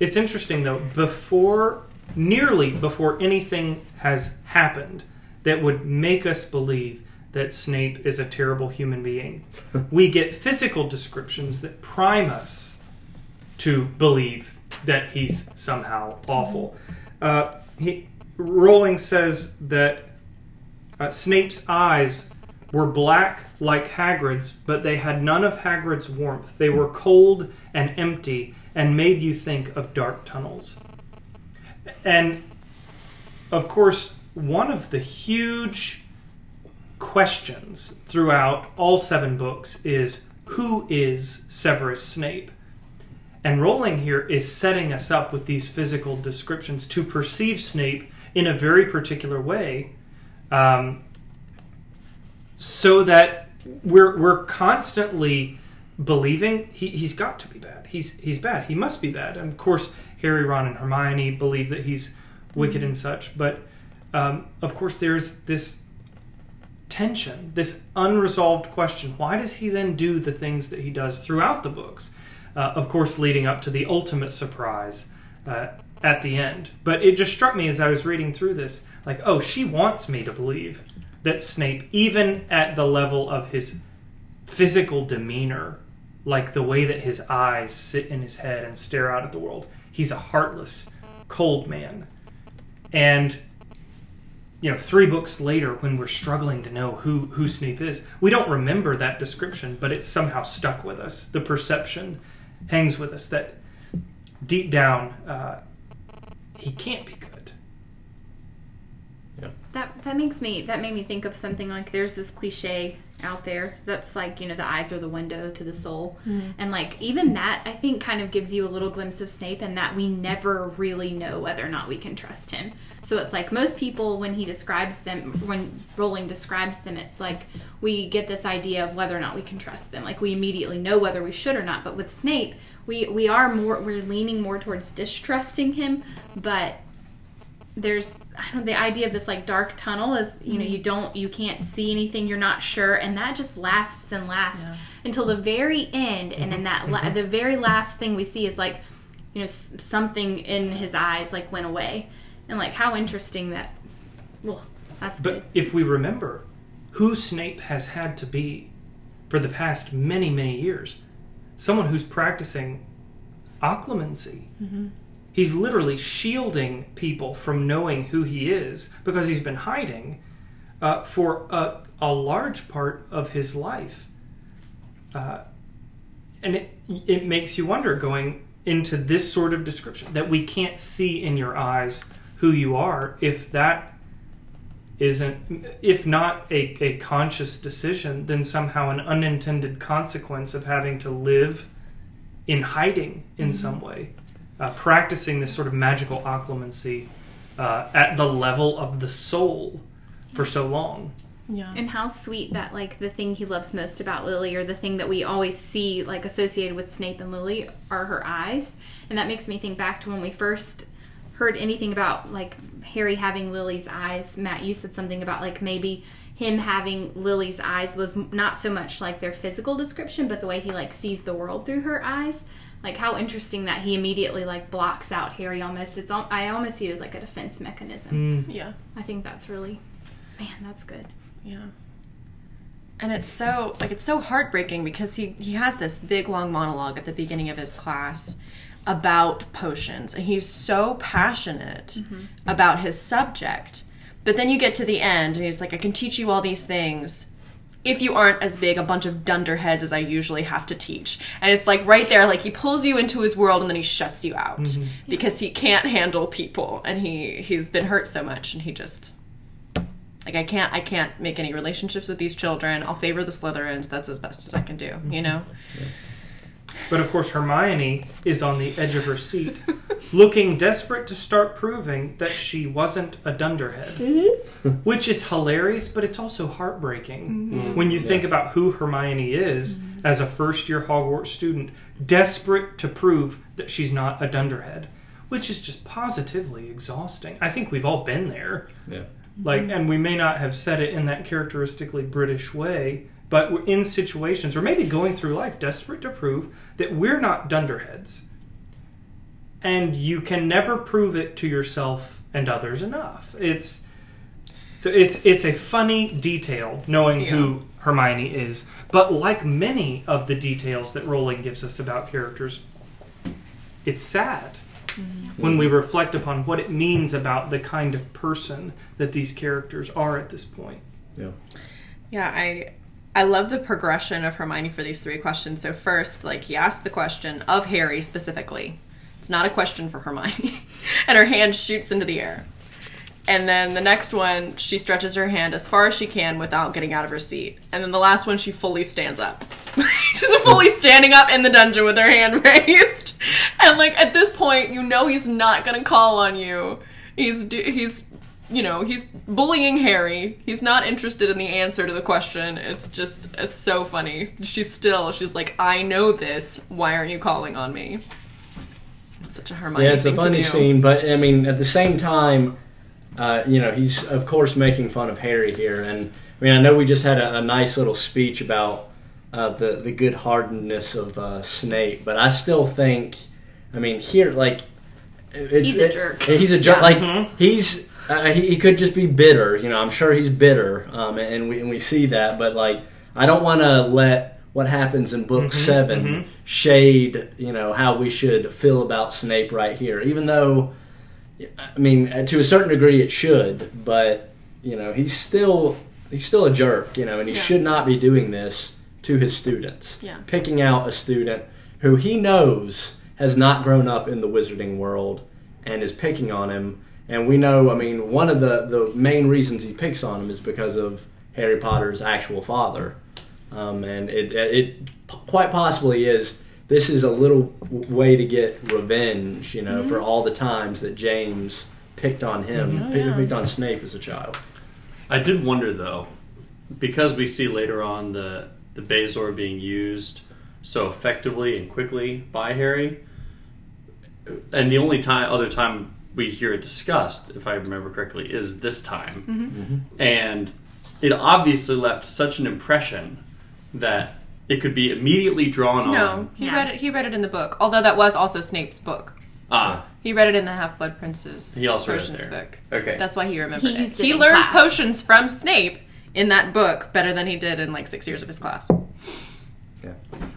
It's interesting though, before nearly before anything has happened that would make us believe that Snape is a terrible human being, (laughs) we get physical descriptions that prime us to believe that he's somehow awful. Uh, he, Rowling says that uh, Snape's eyes were black like Hagrid's, but they had none of Hagrid's warmth. They were cold and empty and made you think of dark tunnels. And of course, one of the huge questions throughout all seven books is who is Severus Snape? And Rowling here is setting us up with these physical descriptions to perceive Snape in a very particular way, um, so that we're we're constantly believing he, he's got to be bad. He's he's bad. He must be bad. And of course, Harry, Ron, and Hermione believe that he's wicked and such. But um, of course, there's this tension, this unresolved question. Why does he then do the things that he does throughout the books? Uh, of course, leading up to the ultimate surprise uh, at the end. But it just struck me as I was reading through this, like, oh, she wants me to believe that Snape, even at the level of his physical demeanor, like the way that his eyes sit in his head and stare out at the world, he's a heartless, cold man. And you know, three books later, when we're struggling to know who who Snape is, we don't remember that description, but it's somehow stuck with us. The perception hangs with us that deep down, uh, he can't be good. That that makes me that made me think of something like there's this cliche out there that's like you know the eyes are the window to the soul mm-hmm. and like even that I think kind of gives you a little glimpse of Snape and that we never really know whether or not we can trust him. So it's like most people when he describes them when Rowling describes them it's like we get this idea of whether or not we can trust them. Like we immediately know whether we should or not. But with Snape, we we are more we're leaning more towards distrusting him, but there's I don't the idea of this like dark tunnel is you know mm-hmm. you don't you can't see anything you're not sure and that just lasts and lasts until the very end and in mm-hmm. that la- mm-hmm. the very last thing we see is like you know s- something in his eyes like went away. And like how interesting that well that's But good. if we remember who Snape has had to be for the past many, many years, someone who's practicing occlumency. He's literally shielding people from knowing who he is because he's been hiding uh, for a, a large part of his life. Uh, and it, it makes you wonder going into this sort of description that we can't see in your eyes who you are if that isn't, if not a, a conscious decision, then somehow an unintended consequence of having to live in hiding in some way, uh, practicing this sort of magical occlumency uh, at the level of the soul for so long. Yeah. And how sweet that like the thing he loves most about Lily, or the thing that we always see like associated with Snape and Lily, are her eyes, and that makes me think back to when we first heard anything about like Harry having Lily's eyes. Matt, you said something about like maybe him having Lily's eyes was not so much like their physical description, but the way he like sees the world through her eyes. Like how interesting that he immediately like blocks out Harry almost. It's all, I almost see it as like a defense mechanism. Hmm. Yeah. I think that's really, man, that's good. Yeah. And it's so like it's so heartbreaking because he he has this big long monologue at the beginning of his class about potions and he's so passionate mm-hmm. about his subject. But then you get to the end and he's like I can teach you all these things if you aren't as big a bunch of dunderheads as I usually have to teach. And it's like right there like he pulls you into his world and then he shuts you out mm-hmm. because he can't handle people and he he's been hurt so much and he just like I can't I can't make any relationships with these children. I'll favor the Slytherins. That's as best as I can do, you mm-hmm. know. But of course, Hermione is on the edge of her seat, (laughs) looking desperate to start proving that she wasn't a dunderhead. Mm-hmm. Which is hilarious, but it's also heartbreaking mm-hmm. when you think about who Hermione is mm-hmm. as a first year Hogwarts student, desperate to prove that she's not a dunderhead, which is just positively exhausting. I think we've all been there. Yeah. Like, and we may not have said it in that characteristically British way, but we're in situations, or maybe going through life, desperate to prove that we're not dunderheads. And you can never prove it to yourself and others enough. It's so it's it's a funny detail knowing who Hermione is, but like many of the details that Rowling gives us about characters, it's sad mm-hmm. when we reflect upon what it means about the kind of person that these characters are at this point. Yeah. Yeah, I I love the progression of Hermione for these three questions. So first, like he asks the question of Harry specifically. It's not a question for Hermione. (laughs) and her hand shoots into the air. And then the next one, she stretches her hand as far as she can without getting out of her seat. And then the last one, she fully stands up. (laughs) She's fully standing up in the dungeon with her hand (laughs) raised. And like at this point, you know he's not gonna call on you. He's he's you know he's bullying Harry. He's not interested in the answer to the question. It's just it's so funny. She's still she's like I know this. Why aren't you calling on me? It's such a Hermione. Yeah, it's a thing to funny do. scene, but I mean, at the same time, uh, you know, he's of course making fun of Harry here, and I mean, I know we just had a, a nice little speech about uh, the the good heartedness of uh, Snape, but I still think, I mean, here, like, it, He's a it- jerk. He's a jerk. Yeah. Like he's. Uh, he, he could just be bitter, you know. I'm sure he's bitter, um, and we and we see that. But like, I don't want to let what happens in book 7 shade, you know, how we should feel about Snape right here. Even though, I mean, to a certain degree, it should. But you know, he's still he's still a jerk, you know, and he Yeah. should not be doing this to his students. Yeah. Picking out a student who he knows has not grown up in the wizarding world and is picking on him. And we know, I mean, one of the, the main reasons he picks on him is because of Harry Potter's actual father. Um, and it, it quite possibly is this is a little w- way to get revenge, you know, for all the times that James picked on him, Oh, picked, yeah. picked on Snape as a child. I did wonder though, because we see later on the the Bezoar being used so effectively and quickly by Harry, and the only time other time we hear it discussed, if I remember correctly, is this time, and it obviously left such an impression that it could be immediately drawn No, on. No, he Yeah. read it. He read it in the book. Although that was also Snape's book. Ah, He read it in the Half Blood Prince's He also read it potions there. book. okay. That's why he remembered He it. used it he in learned class. potions from Snape in that book better than he did in like six years of his class.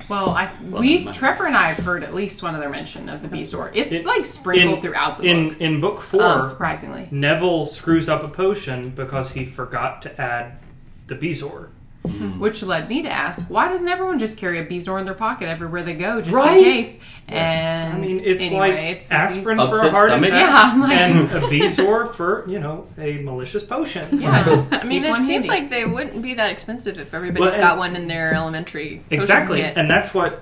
Well, I Well, we Trevor and I have heard at least one other mention of the Bezoar. It's It- like sprinkled in- throughout the in books. in book four, um, surprisingly. Neville screws up a potion because he forgot to add the Bezoar. Hmm. which led me to ask, why doesn't everyone just carry a Bezoar in their pocket everywhere they go, just Right? in case? And I mean, it's anyway, like it's aspirin for a heart stomach? attack, Yeah, I'm like- and a Bezoar for you know a malicious potion. Yeah, just (laughs) I mean, it seems handy. like they wouldn't be that expensive if everybody's Well, and- got one in their elementary. Exactly, kit. and that's what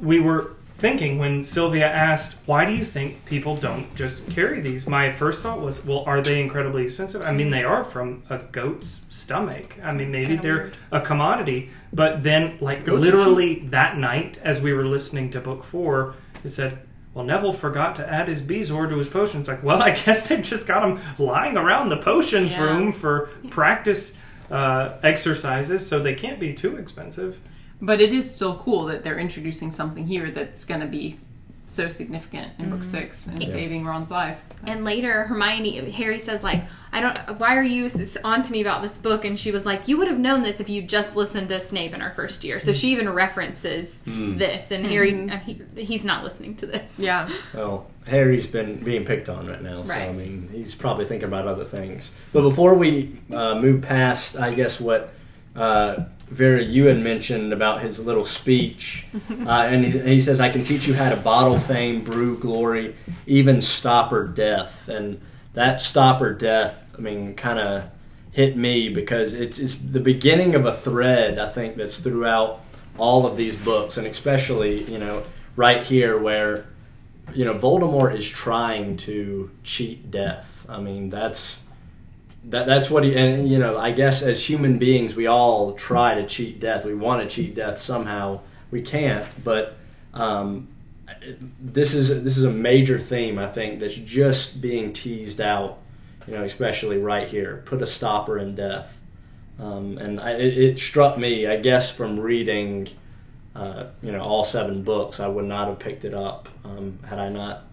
we were thinking when Sylvia asked, "Why do you think people don't just carry these?" My first thought was, "Well, are they incredibly expensive?" I mean, they are from a goat's stomach. I mean, maybe they're weird. a commodity, but then, like Goats literally that night, as we were listening to book four, it said. Well, Neville forgot to add his Bezoar to his potion. It's like, well, (laughs) I guess they've just got him lying around the potions Yeah. room for practice uh, exercises, so they can't be too expensive. But it is still cool that they're introducing something here that's going to be so significant in book six and saving Ron's life. And later, Hermione, Harry says, like, I don't, why are you on to me about this book? And she was like, you would have known this if you just listened to Snape in our first year. So she even references this. And Harry, uh, he, he's not listening to this. Yeah. (laughs) Well, Harry's been being picked on right now, so I mean, he's probably thinking about other things. But before we uh, move past, I guess what uh, Vera you had mentioned about his little speech, (laughs) uh, and he, he says, "I can teach you how to bottle fame, brew glory, even stopper death." And that stopper death, I mean, kind of hit me because it's it's the beginning of a thread I think that's throughout all of these books, and especially you know right here where you know Voldemort is trying to cheat death. I mean that's that that's what he and you know I guess as human beings we all try to cheat death. We want to cheat death somehow. We can't, but um, this is this is a major theme I think that's just being teased out. You know, especially right here. Put a stopper in death. Um, and I, it, it struck me, I guess, from reading, uh, you know, all seven books, I would not have picked it up um, had I not.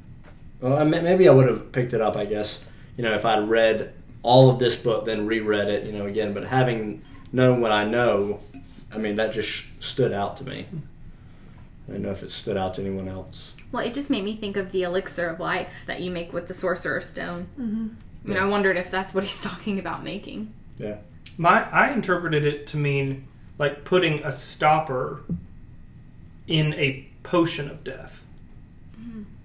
Well, maybe I would have picked it up, I guess, you know, if I'd read all of this book, then reread it, you know, again. But having known what I know, I mean, that just sh- stood out to me. I don't know if it stood out to anyone else. Well, it just made me think of the elixir of life that you make with the Sorcerer's Stone. Mm-hmm. You know, I wondered if that's what he's (laughs) talking about making. Yeah. My I interpreted it to mean like putting a stopper in a potion of death.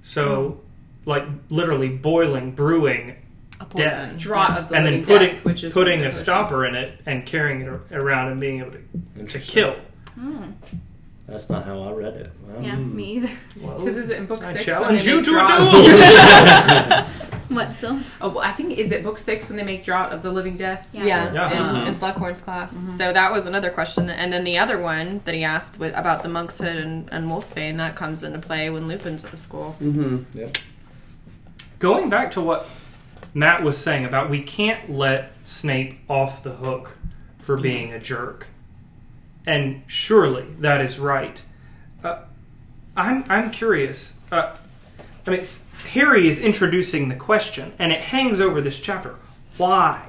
So, like literally boiling, brewing, A poison. Death. Draught of the and then putting death, which is putting a stopper in it and carrying it around and being able to, to Interesting. kill. That's not how I read it. Well, Yeah, me either. Well, Because is it in book I six? challenge when they you make to a draught- duel. (laughs) What, Sil? Oh, well, I think is it book six when they make draught of the living death? Yeah, Yeah. In, Uh-huh. in Slughorn's class. So that was another question. And then the other one that he asked with, about the monk's hood and, and Wolfsbane, that comes into play when Lupin's at the school. Mm-hmm. Yep. Going back to what Matt was saying about we can't let Snape off the hook for being a jerk, and surely that is right. Uh, I'm I'm curious. Uh, I mean, Harry is introducing the question, and it hangs over this chapter. Why?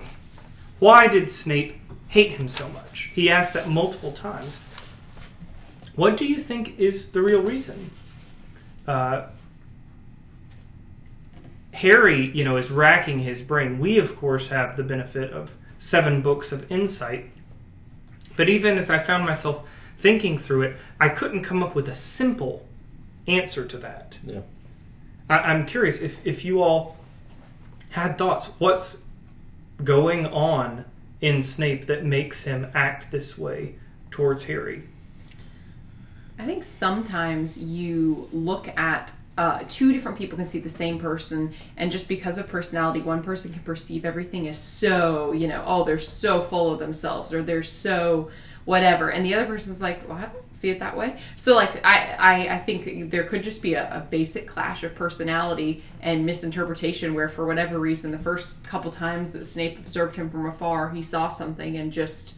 Why did Snape hate him so much? He asked that multiple times. What do you think is the real reason? Uh, Harry, you know, is racking his brain. We, of course, have the benefit of seven books of insight. But even as I found myself thinking through it, I couldn't come up with a simple answer to that. Yeah. I, I'm curious if, if you all had thoughts. What's going on in Snape that makes him act this way towards Harry? I think sometimes you look at uh, two different people can see the same person, and just because of personality, one person can perceive everything as so, you know, oh, they're so full of themselves, or they're so whatever, and the other person's like, well, I don't see it that way. So, like, I, I, I think there could just be a, a basic clash of personality and misinterpretation, where for whatever reason, the first couple times that Snape observed him from afar, he saw something and just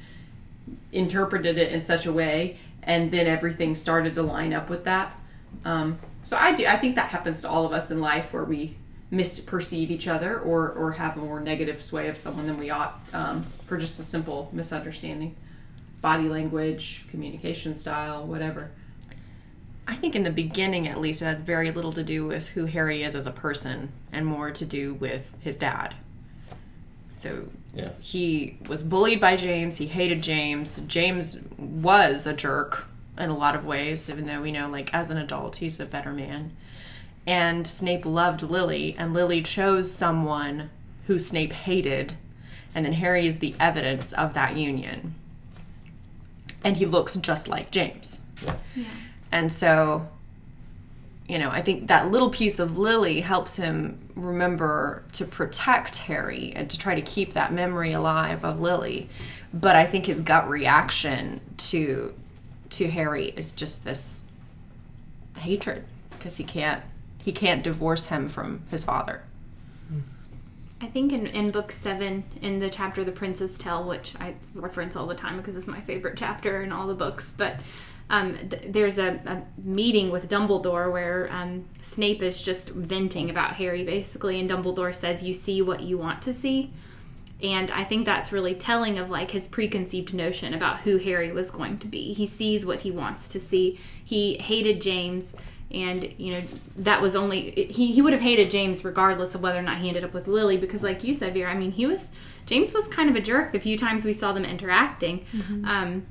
interpreted it in such a way, and then everything started to line up with that. Um, so I do. I think that happens to all of us in life, where we misperceive each other or or have a more negative sway of someone than we ought um, for just a simple misunderstanding, body language, communication style, whatever. I think in the beginning, at least, it has very little to do with who Harry is as a person and more to do with his dad. So Yeah. he was bullied by James. He hated James. James was a jerk in a lot of ways, even though we know, like, as an adult, he's a better man. And Snape loved Lily, and Lily chose someone who Snape hated. And then Harry is the evidence of that union. And he looks just like James. And so, you know, I think that little piece of Lily helps him remember to protect Harry and to try to keep that memory alive of Lily. But I think his gut reaction to to Harry is just this hatred because he can't he can't divorce him from his father. I think in, in book seven, in the chapter The Prince's Tale, which I reference all the time because it's my favorite chapter in all the books, but um, th- there's a, a meeting with Dumbledore where um, Snape is just venting about Harry basically, and Dumbledore says, You see what you want to see. And I think that's really telling of like his preconceived notion about who Harry was going to be. He sees what he wants to see. He hated James, and you know that was only he. He would have hated James regardless of whether or not he ended up with Lily, because like you said, Vera, I mean, he was James was kind of a jerk the few times we saw them interacting. Um,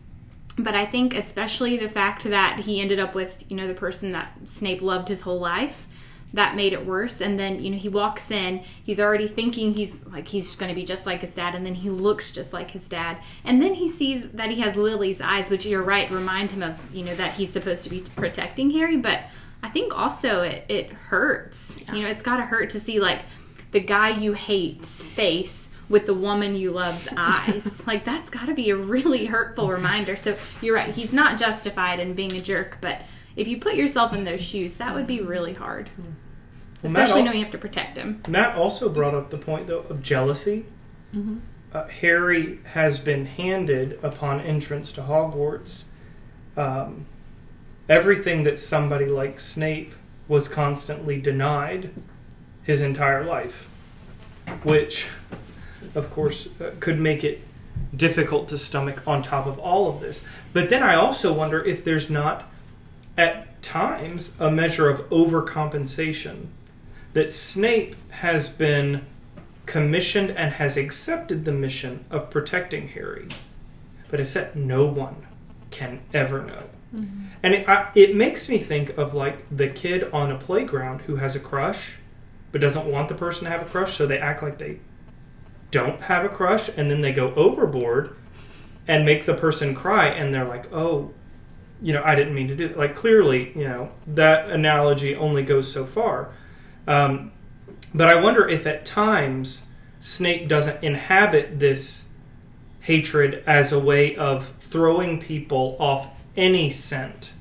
but I think especially the fact that he ended up with you know the person that Snape loved his whole life that made it worse. And then you know he walks in he's already thinking he's like he's going to be just like his dad and then he looks just like his dad. And then he sees that he has lily's eyes which you're right remind him of you know that he's supposed to be protecting harry. But i think also it, it hurts. You know it's got to hurt to see like the guy you hate's face with the woman you love's (laughs) eyes. Like that's got to be a really hurtful reminder. So you're right he's not justified in being a jerk but if you put yourself in those shoes that would be really hard Well, especially al- knowing you have to protect him Matt also brought up the point, though, of jealousy. Uh, Harry has been handed, upon entrance to Hogwarts, um, everything that somebody like Snape was constantly denied his entire life, which, of course, uh, could make it difficult to stomach on top of all of this. But then I also wonder if there's not, at times, a measure of overcompensation that Snape has been commissioned and has accepted the mission of protecting Harry, but has said no one can ever know. Mm-hmm. And it, I, it makes me think of like the kid on a playground who has a crush, but doesn't want the person to have a crush, so they act like they don't have a crush, and then they go overboard and make the person cry, and they're like, oh, you know, I didn't mean to do that. Like, clearly, you know, that analogy only goes so far. Um, but I wonder if at times Snape doesn't inhabit this hatred as a way of throwing people off any scent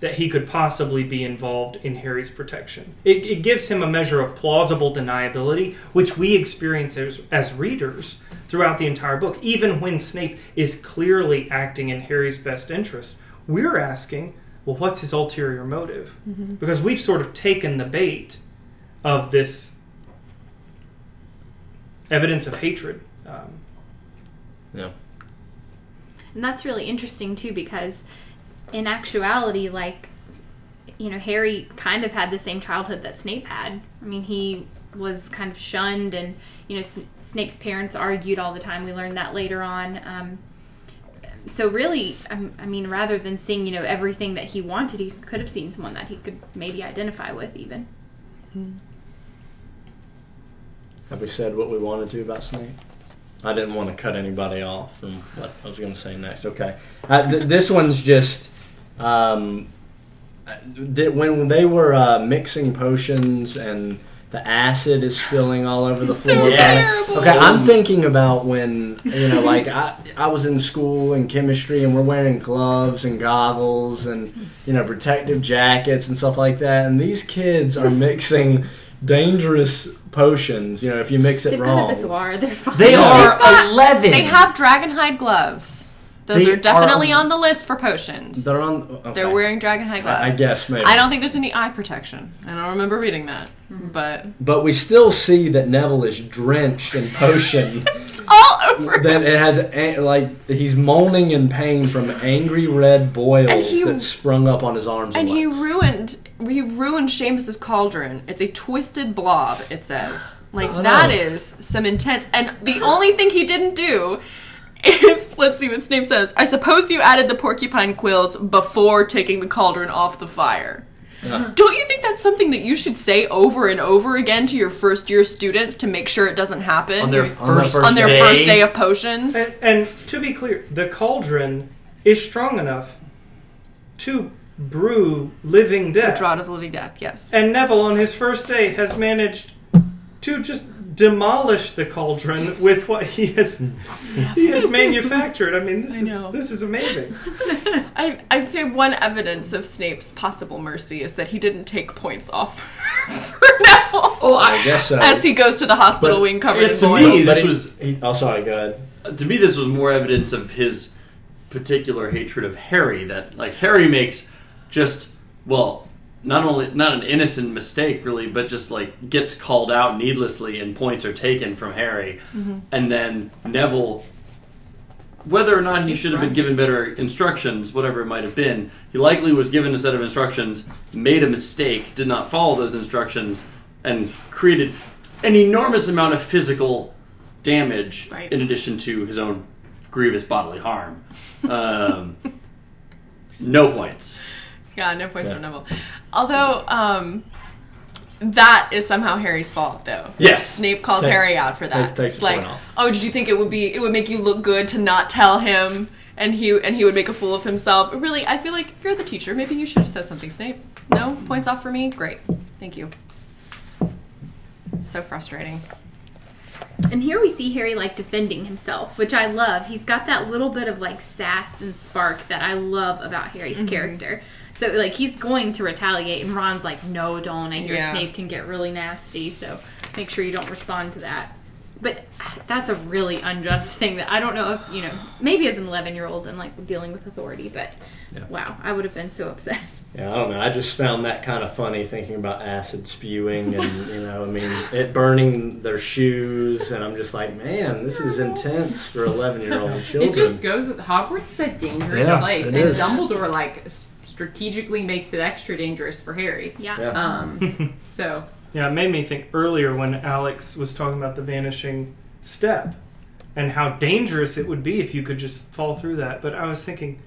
that he could possibly be involved in Harry's protection. It, it gives him a measure of plausible deniability, which we experience as, as readers throughout the entire book. Even when Snape is clearly acting in Harry's best interest, we're asking, well, what's his ulterior motive? Because we've sort of taken the bait of this evidence of hatred. Um, Yeah. And that's really interesting too because in actuality, like, you know, Harry kind of had the same childhood that Snape had. I mean, he was kind of shunned, and, you know, S- Snape's parents argued all the time. We learned that later on. Um, so, really, I mean, rather than seeing, you know, everything that he wanted, he could have seen someone that he could maybe identify with, even. Have we said what we wanted to about Snape? I didn't want to cut anybody off from what I was going to say next. Okay, uh, th- this one's just um, th- when they were uh, mixing potions and the acid is spilling all over the floor. Yes. Okay, I'm thinking about when you know, like I, I was in school in chemistry, and we're wearing gloves and goggles and you know protective jackets and stuff like that, and these kids are mixing dangerous potions. You know, if you mix it They've wrong. got a Bezoar. They're fine. They Yeah. are eleven. They have dragonhide gloves. Those They are definitely are- on the list for potions. They're on. Okay. They're wearing dragonhide gloves. I, I guess maybe. I don't think there's any eye protection. I don't remember reading that. Mm-hmm. But But we still see that Neville is drenched in potion. (laughs) all over. then it has like he's moaning in pain from angry red boils he- that sprung up on his arms and, And he ruined he ruined Seamus's cauldron. It's a twisted blob, it says. Like Oh, that no. is some intense and the only thing he didn't do is let's see what Snape says. I suppose you added the porcupine quills before taking the cauldron off the fire. Yeah. Don't you think that's something that you should say over and over again to your first year students to make sure it doesn't happen on their On their first, first on their day. first day of potions? And, and to be clear, the cauldron is strong enough to brew living death. The death. Draught of the Living Death, yes. And Neville, on his first day, has managed to just demolish the cauldron with what he has he has manufactured. I mean, this I is know. this is amazing. (laughs) I, I'd say one evidence of Snape's possible mercy is that he didn't take points off for (laughs) Neville Oh, I I, guess so. as he goes to the hospital But wing covered yes, in to me, But this was he- oh, sorry. Go ahead. to me this was more evidence of his particular hatred of Harry. That like Harry makes just well, not only not an innocent mistake really, but just like gets called out needlessly and points are taken from Harry, and then Neville. Whether or not he should have been given better instructions, whatever it might have been, he likely was given a set of instructions, made a mistake, did not follow those instructions, and created an enormous amount of physical damage Right. in addition to his own grievous bodily harm. Um, (laughs) no points. Yeah, no points Yeah. for Neville. Although, um, that is somehow Harry's fault, though. Yes. Snape calls Take- Harry out for that. takes- takes It's like, point off. oh, did you think it would be it would make you look good to not tell him, and he and he would make a fool of himself? Really, I feel like you're the teacher. Maybe you should have said something, Snape. No points off for me. Great, thank you. It's so frustrating. And here we see Harry like defending himself, which I love. He's got that little bit of like sass and spark that I love about Harry's Mm-hmm. character. So like he's going to retaliate, and Ron's like, "No, don't." I hear Yeah. Snape can get really nasty, so make sure you don't respond to that. But uh, that's a really unjust (laughs) thing that I don't know if you know. Maybe as an eleven-year-old and like dealing with authority, but Yeah. wow, I would have been so upset. Yeah, I don't know. I just found that kind of funny thinking about acid spewing and, (laughs) you know, I mean, it burning their shoes. And I'm just like, man, this is intense for 11 year old children. It just goes with Hogwarts is a dangerous Yeah, place, it and is. Dumbledore like strategically makes it extra dangerous for Harry. Yeah. Yeah. Um, (laughs) so Yeah, it made me think earlier when Alex was talking about the vanishing step and how dangerous it would be if you could just fall through that. But I was thinking,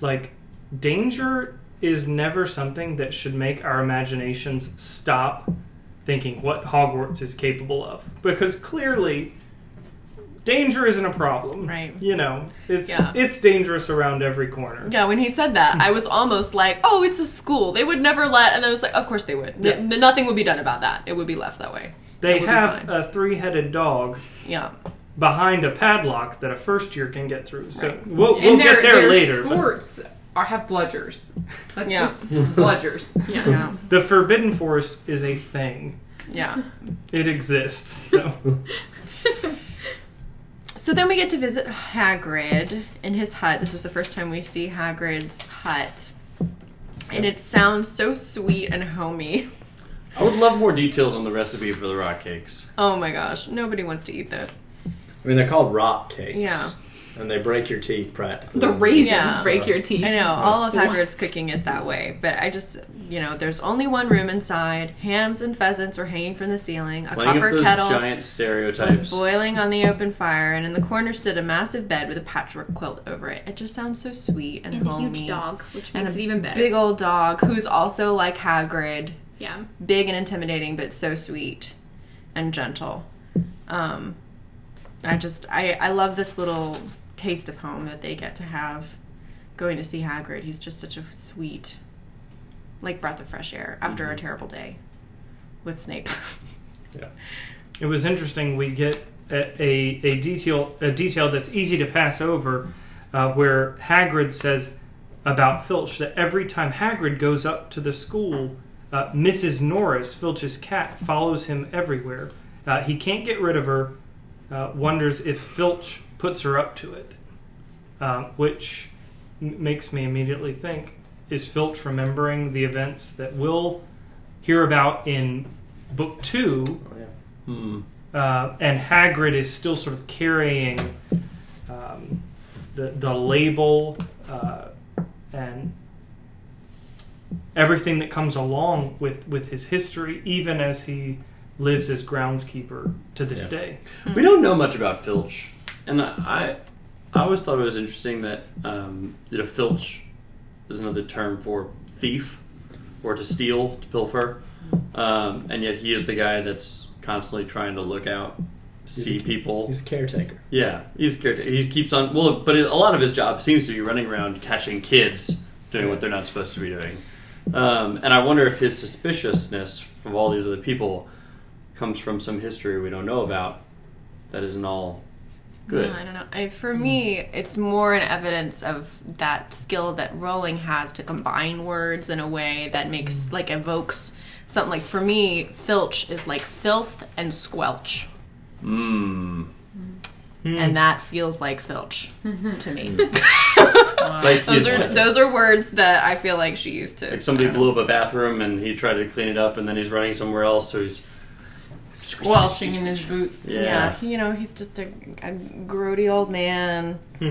like, danger is never something that should make our imaginations stop thinking what Hogwarts is capable of. Because clearly, danger isn't a problem. Right. You know, it's Yeah. it's dangerous around every corner. Yeah, when he said that, I was almost like, "Oh, it's a school. They would never let." And I was like, "Of course they would. N- nothing would be done about that. It would be left that way." They That would be have a three-headed dog Yeah. behind a padlock that a first year can get through. So Right. we'll, we'll get there later. but are have bludgers. That's Yeah. just (laughs) bludgers. Yeah. Yeah. the Forbidden Forest is a thing. Yeah. It exists. So. (laughs) So then we get to visit Hagrid in his hut. This is the first time we see Hagrid's hut. And it sounds so sweet and homey. I would love more details on the recipe for the rock cakes. Oh my gosh, nobody wants to eat this. I mean, they're called rock cakes. Yeah. And they break your teeth practically. The raisins Yeah. break your teeth. I know, all of What? Hagrid's cooking is that way. But I just, you know, there's only one room inside. Hams and pheasants are hanging from the ceiling. A Playing up copper those kettle giant was boiling on the open fire, and in the corner stood a massive bed with a patchwork quilt over it. It just sounds so sweet and, And a homey. huge dog, which makes a it even better. big old dog who's also like Hagrid, yeah. big and intimidating, but so sweet and gentle. Um, I just I I love this little taste of home that they get to have going to see Hagrid. He's just such a sweet, like breath of fresh air after a terrible day with Snape. (laughs) Yeah. It was interesting. We get a, a, a detail a detail that's easy to pass over, uh, where Hagrid says about Filch that every time Hagrid goes up to the school, uh, Mrs. Norris, Filch's cat, follows him everywhere. Uh, he can't get rid of her. Uh, wonders if Filch puts her up to it. uh, which m- makes me immediately think is Filch remembering the events that we'll hear about in book two, Oh, yeah. Hmm. uh, and Hagrid is still sort of carrying um, the the label uh, and everything that comes along with with his history, even as he lives as groundskeeper to this Yeah. day. We don't know much about Filch, and I, I, I always thought it was interesting that um, you know Filch is another term for thief or to steal, to pilfer, um, and yet he is the guy that's constantly trying to look out, see a- people. He's a caretaker. Yeah, he's scared. He keeps on. Well, but a lot of his job seems to be running around catching kids doing what they're not supposed to be doing. Um, and I wonder if his suspiciousness of all these other people comes from some history we don't know about that isn't all good. Yeah, I don't know. I, for me, it's more an evidence of that skill that Rowling has to combine words in a way that makes mm. like evokes something. Like for me, filch is like filth and squelch, Mm. Hmm. and that feels like filch (laughs) to me. Hmm. (laughs) Like those are those are words that I feel like she used to. like somebody blew up a bathroom and he tried to clean it up and then he's running somewhere else, so he's Squelching in his boots. Yeah. Yeah, you know, he's just a, a grody old man. Hmm.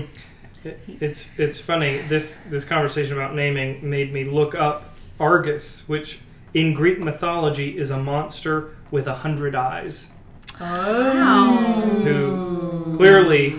It, it's it's funny this this conversation about naming made me look up Argus, which in Greek mythology is a monster with a hundred eyes, Oh. who clearly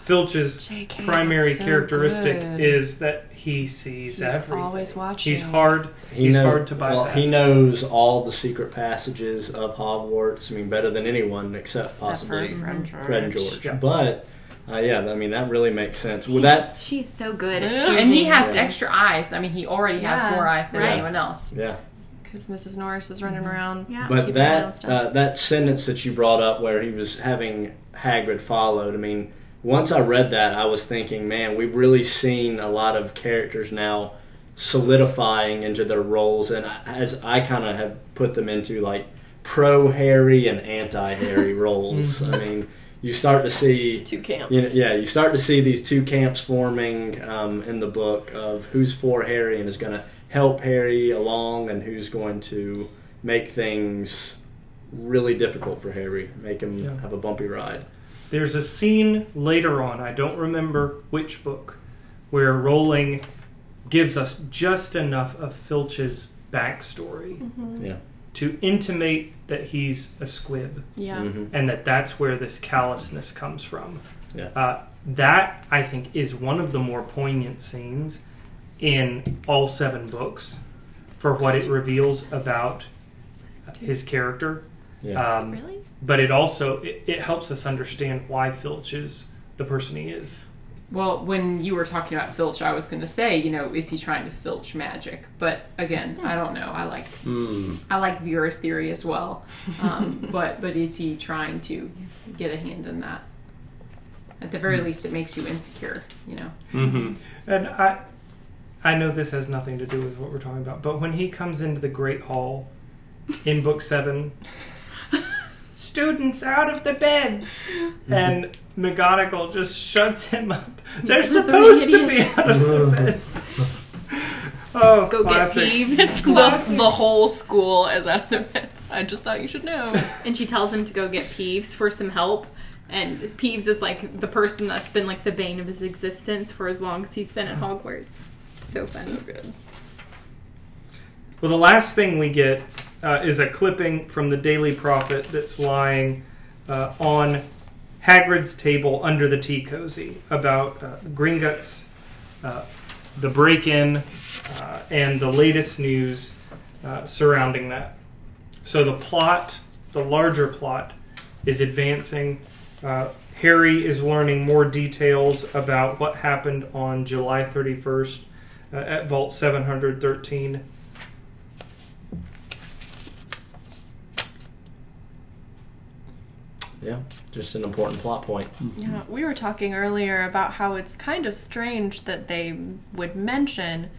Filch's JK, primary so characteristic good. is that he sees He's everything. always watching. He's hard. He he's know- hard to well, bypass. he knows all the secret passages of Hogwarts. I mean, better than anyone except, Except possibly Fred George. Fred and George. Yeah. But uh, yeah, I mean that really makes sense. Well, that She's so good at choosing. And he has Yeah. extra eyes. I mean, he already has Yeah, more eyes than right. anyone else. yeah. because Mrs. Norris is running around. Yeah. But keeping an eye on that uh, that sentence that you brought up, where he was having Hagrid followed, I mean, once I read that, I was thinking, man, we've really seen a lot of characters now solidifying into their roles, and as I kind of have put them into like pro Harry and anti Harry (laughs) roles. I mean, you start to see It's two camps. you know, yeah, you start to see these two camps forming um, in the book of who's for Harry and is going to help Harry along, and who's going to make things really difficult for Harry, make him Yeah. have a bumpy ride. There's a scene later on, I don't remember which book, where Rowling gives us just enough of Filch's backstory Yeah, to intimate that he's a squib Yeah. hmm and that that's where this callousness comes from. Yeah. Uh, that, I think, is one of the more poignant scenes in all seven books for what it reveals about his character. yeah. Um, really? But it also it, it helps us understand why Filch is the person he is. Well, when you were talking about Filch, I was going to say, you know, is he trying to filch magic? But again, I don't know. I like Mm. I like Vera's theory as well. Um, (laughs) but but is he trying to get a hand in that? At the very least, it makes you insecure. You know. hmm And I I know this has nothing to do with what we're talking about, but when he comes into the Great Hall in book seven, students out of the beds, (laughs) and McGonagall just shuts him up. (laughs) They're Because of the supposed to be out of the (laughs) beds. Oh, Go classic. get Peeves. the, the whole school is out of their beds. I just thought you should know. and she tells him to go get Peeves for some help. And Peeves is like the person that's been like the bane of his existence for as long as he's been at Hogwarts. So funny. So good. Well, the last thing we get uh, is a clipping from the Daily Prophet that's lying uh, on Hagrid's table under the tea cozy about uh, Gringotts, uh, the break-in, uh, and the latest news uh, surrounding that. So the plot, the larger plot, is advancing. Harry is learning more details about what happened on July 31st uh, at Vault 713. Yeah, just an important plot point. Yeah, we were talking earlier about how it's kind of strange that they would mention,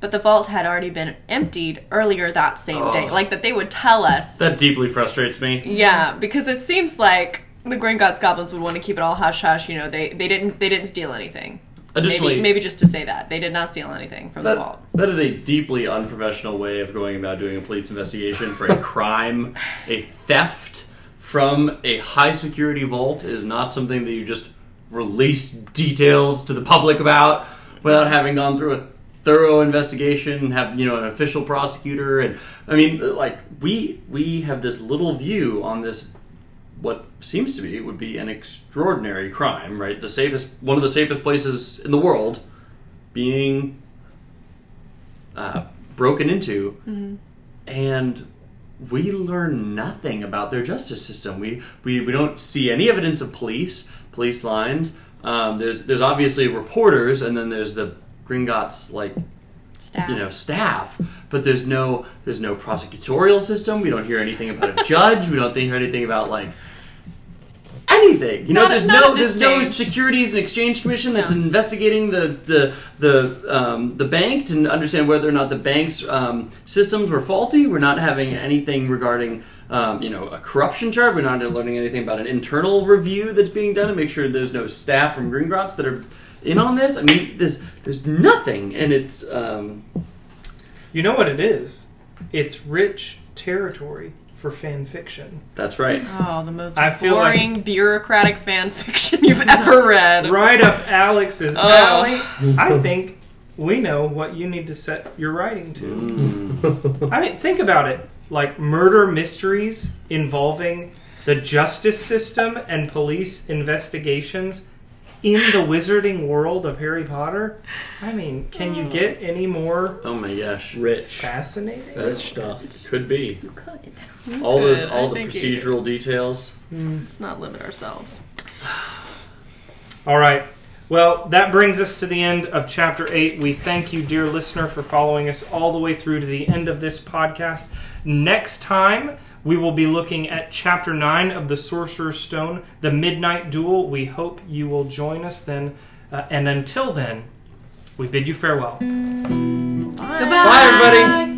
but the vault had already been emptied earlier that same day. Like that they would tell us. That deeply frustrates me. Yeah, because it seems like the Gringotts goblins would want to keep it all hush hush. You know, they they didn't they didn't steal anything. Additionally, maybe, maybe just to say that they did not steal anything from the vault. that is a deeply unprofessional way of going about doing a police investigation for a (laughs) crime. a theft from a high security vault is not something that you just release details to the public about without having gone through a thorough investigation and have you know an official prosecutor. And I mean like we we have this little view on this what seems to be would be an extraordinary crime, right? The safest, one of the safest places in the world, being uh, broken into, and we learn nothing about their justice system. We, we we don't see any evidence of police, police lines. Um, there's there's obviously reporters, and then there's the Gringotts like Staff. you know staff but there's no there's no prosecutorial system we don't hear anything about a judge we don't hear anything about like anything. You know Not- there's not no at this there's no securities and exchange commission that's No. investigating the the the um, the bank to understand whether or not the bank's um, systems were faulty. We're not having anything regarding um, you know a corruption charge we're not learning anything about an internal review that's being done to make sure there's no staff from Gringotts that are in on this. I mean there's there's nothing and it's um, You know what it is? It's rich territory for fan fiction. that's right Oh, the most I feel like- boring bureaucratic fan fiction you've (laughs) ever read. Right up Alex's Oh. alley. I think we know what you need to set your writing to. Mm. I mean, think about it. Like murder mysteries involving the justice system and police investigations in the wizarding world of Harry Potter. I mean, can you get hmm. any more oh my gosh Rich. fascinating? Rich stuff. could be You could. all those could. all I the think you procedural details hmm. Let's not limit ourselves. All right. Well, that brings us to the end of chapter 8. We thank you, dear listener, for following us all the way through to the end of this podcast. Next time, we will be looking at chapter 9 of The Sorcerer's Stone, The Midnight Duel. We hope you will join us then. Uh, and until then, we bid you farewell. Goodbye. bye everybody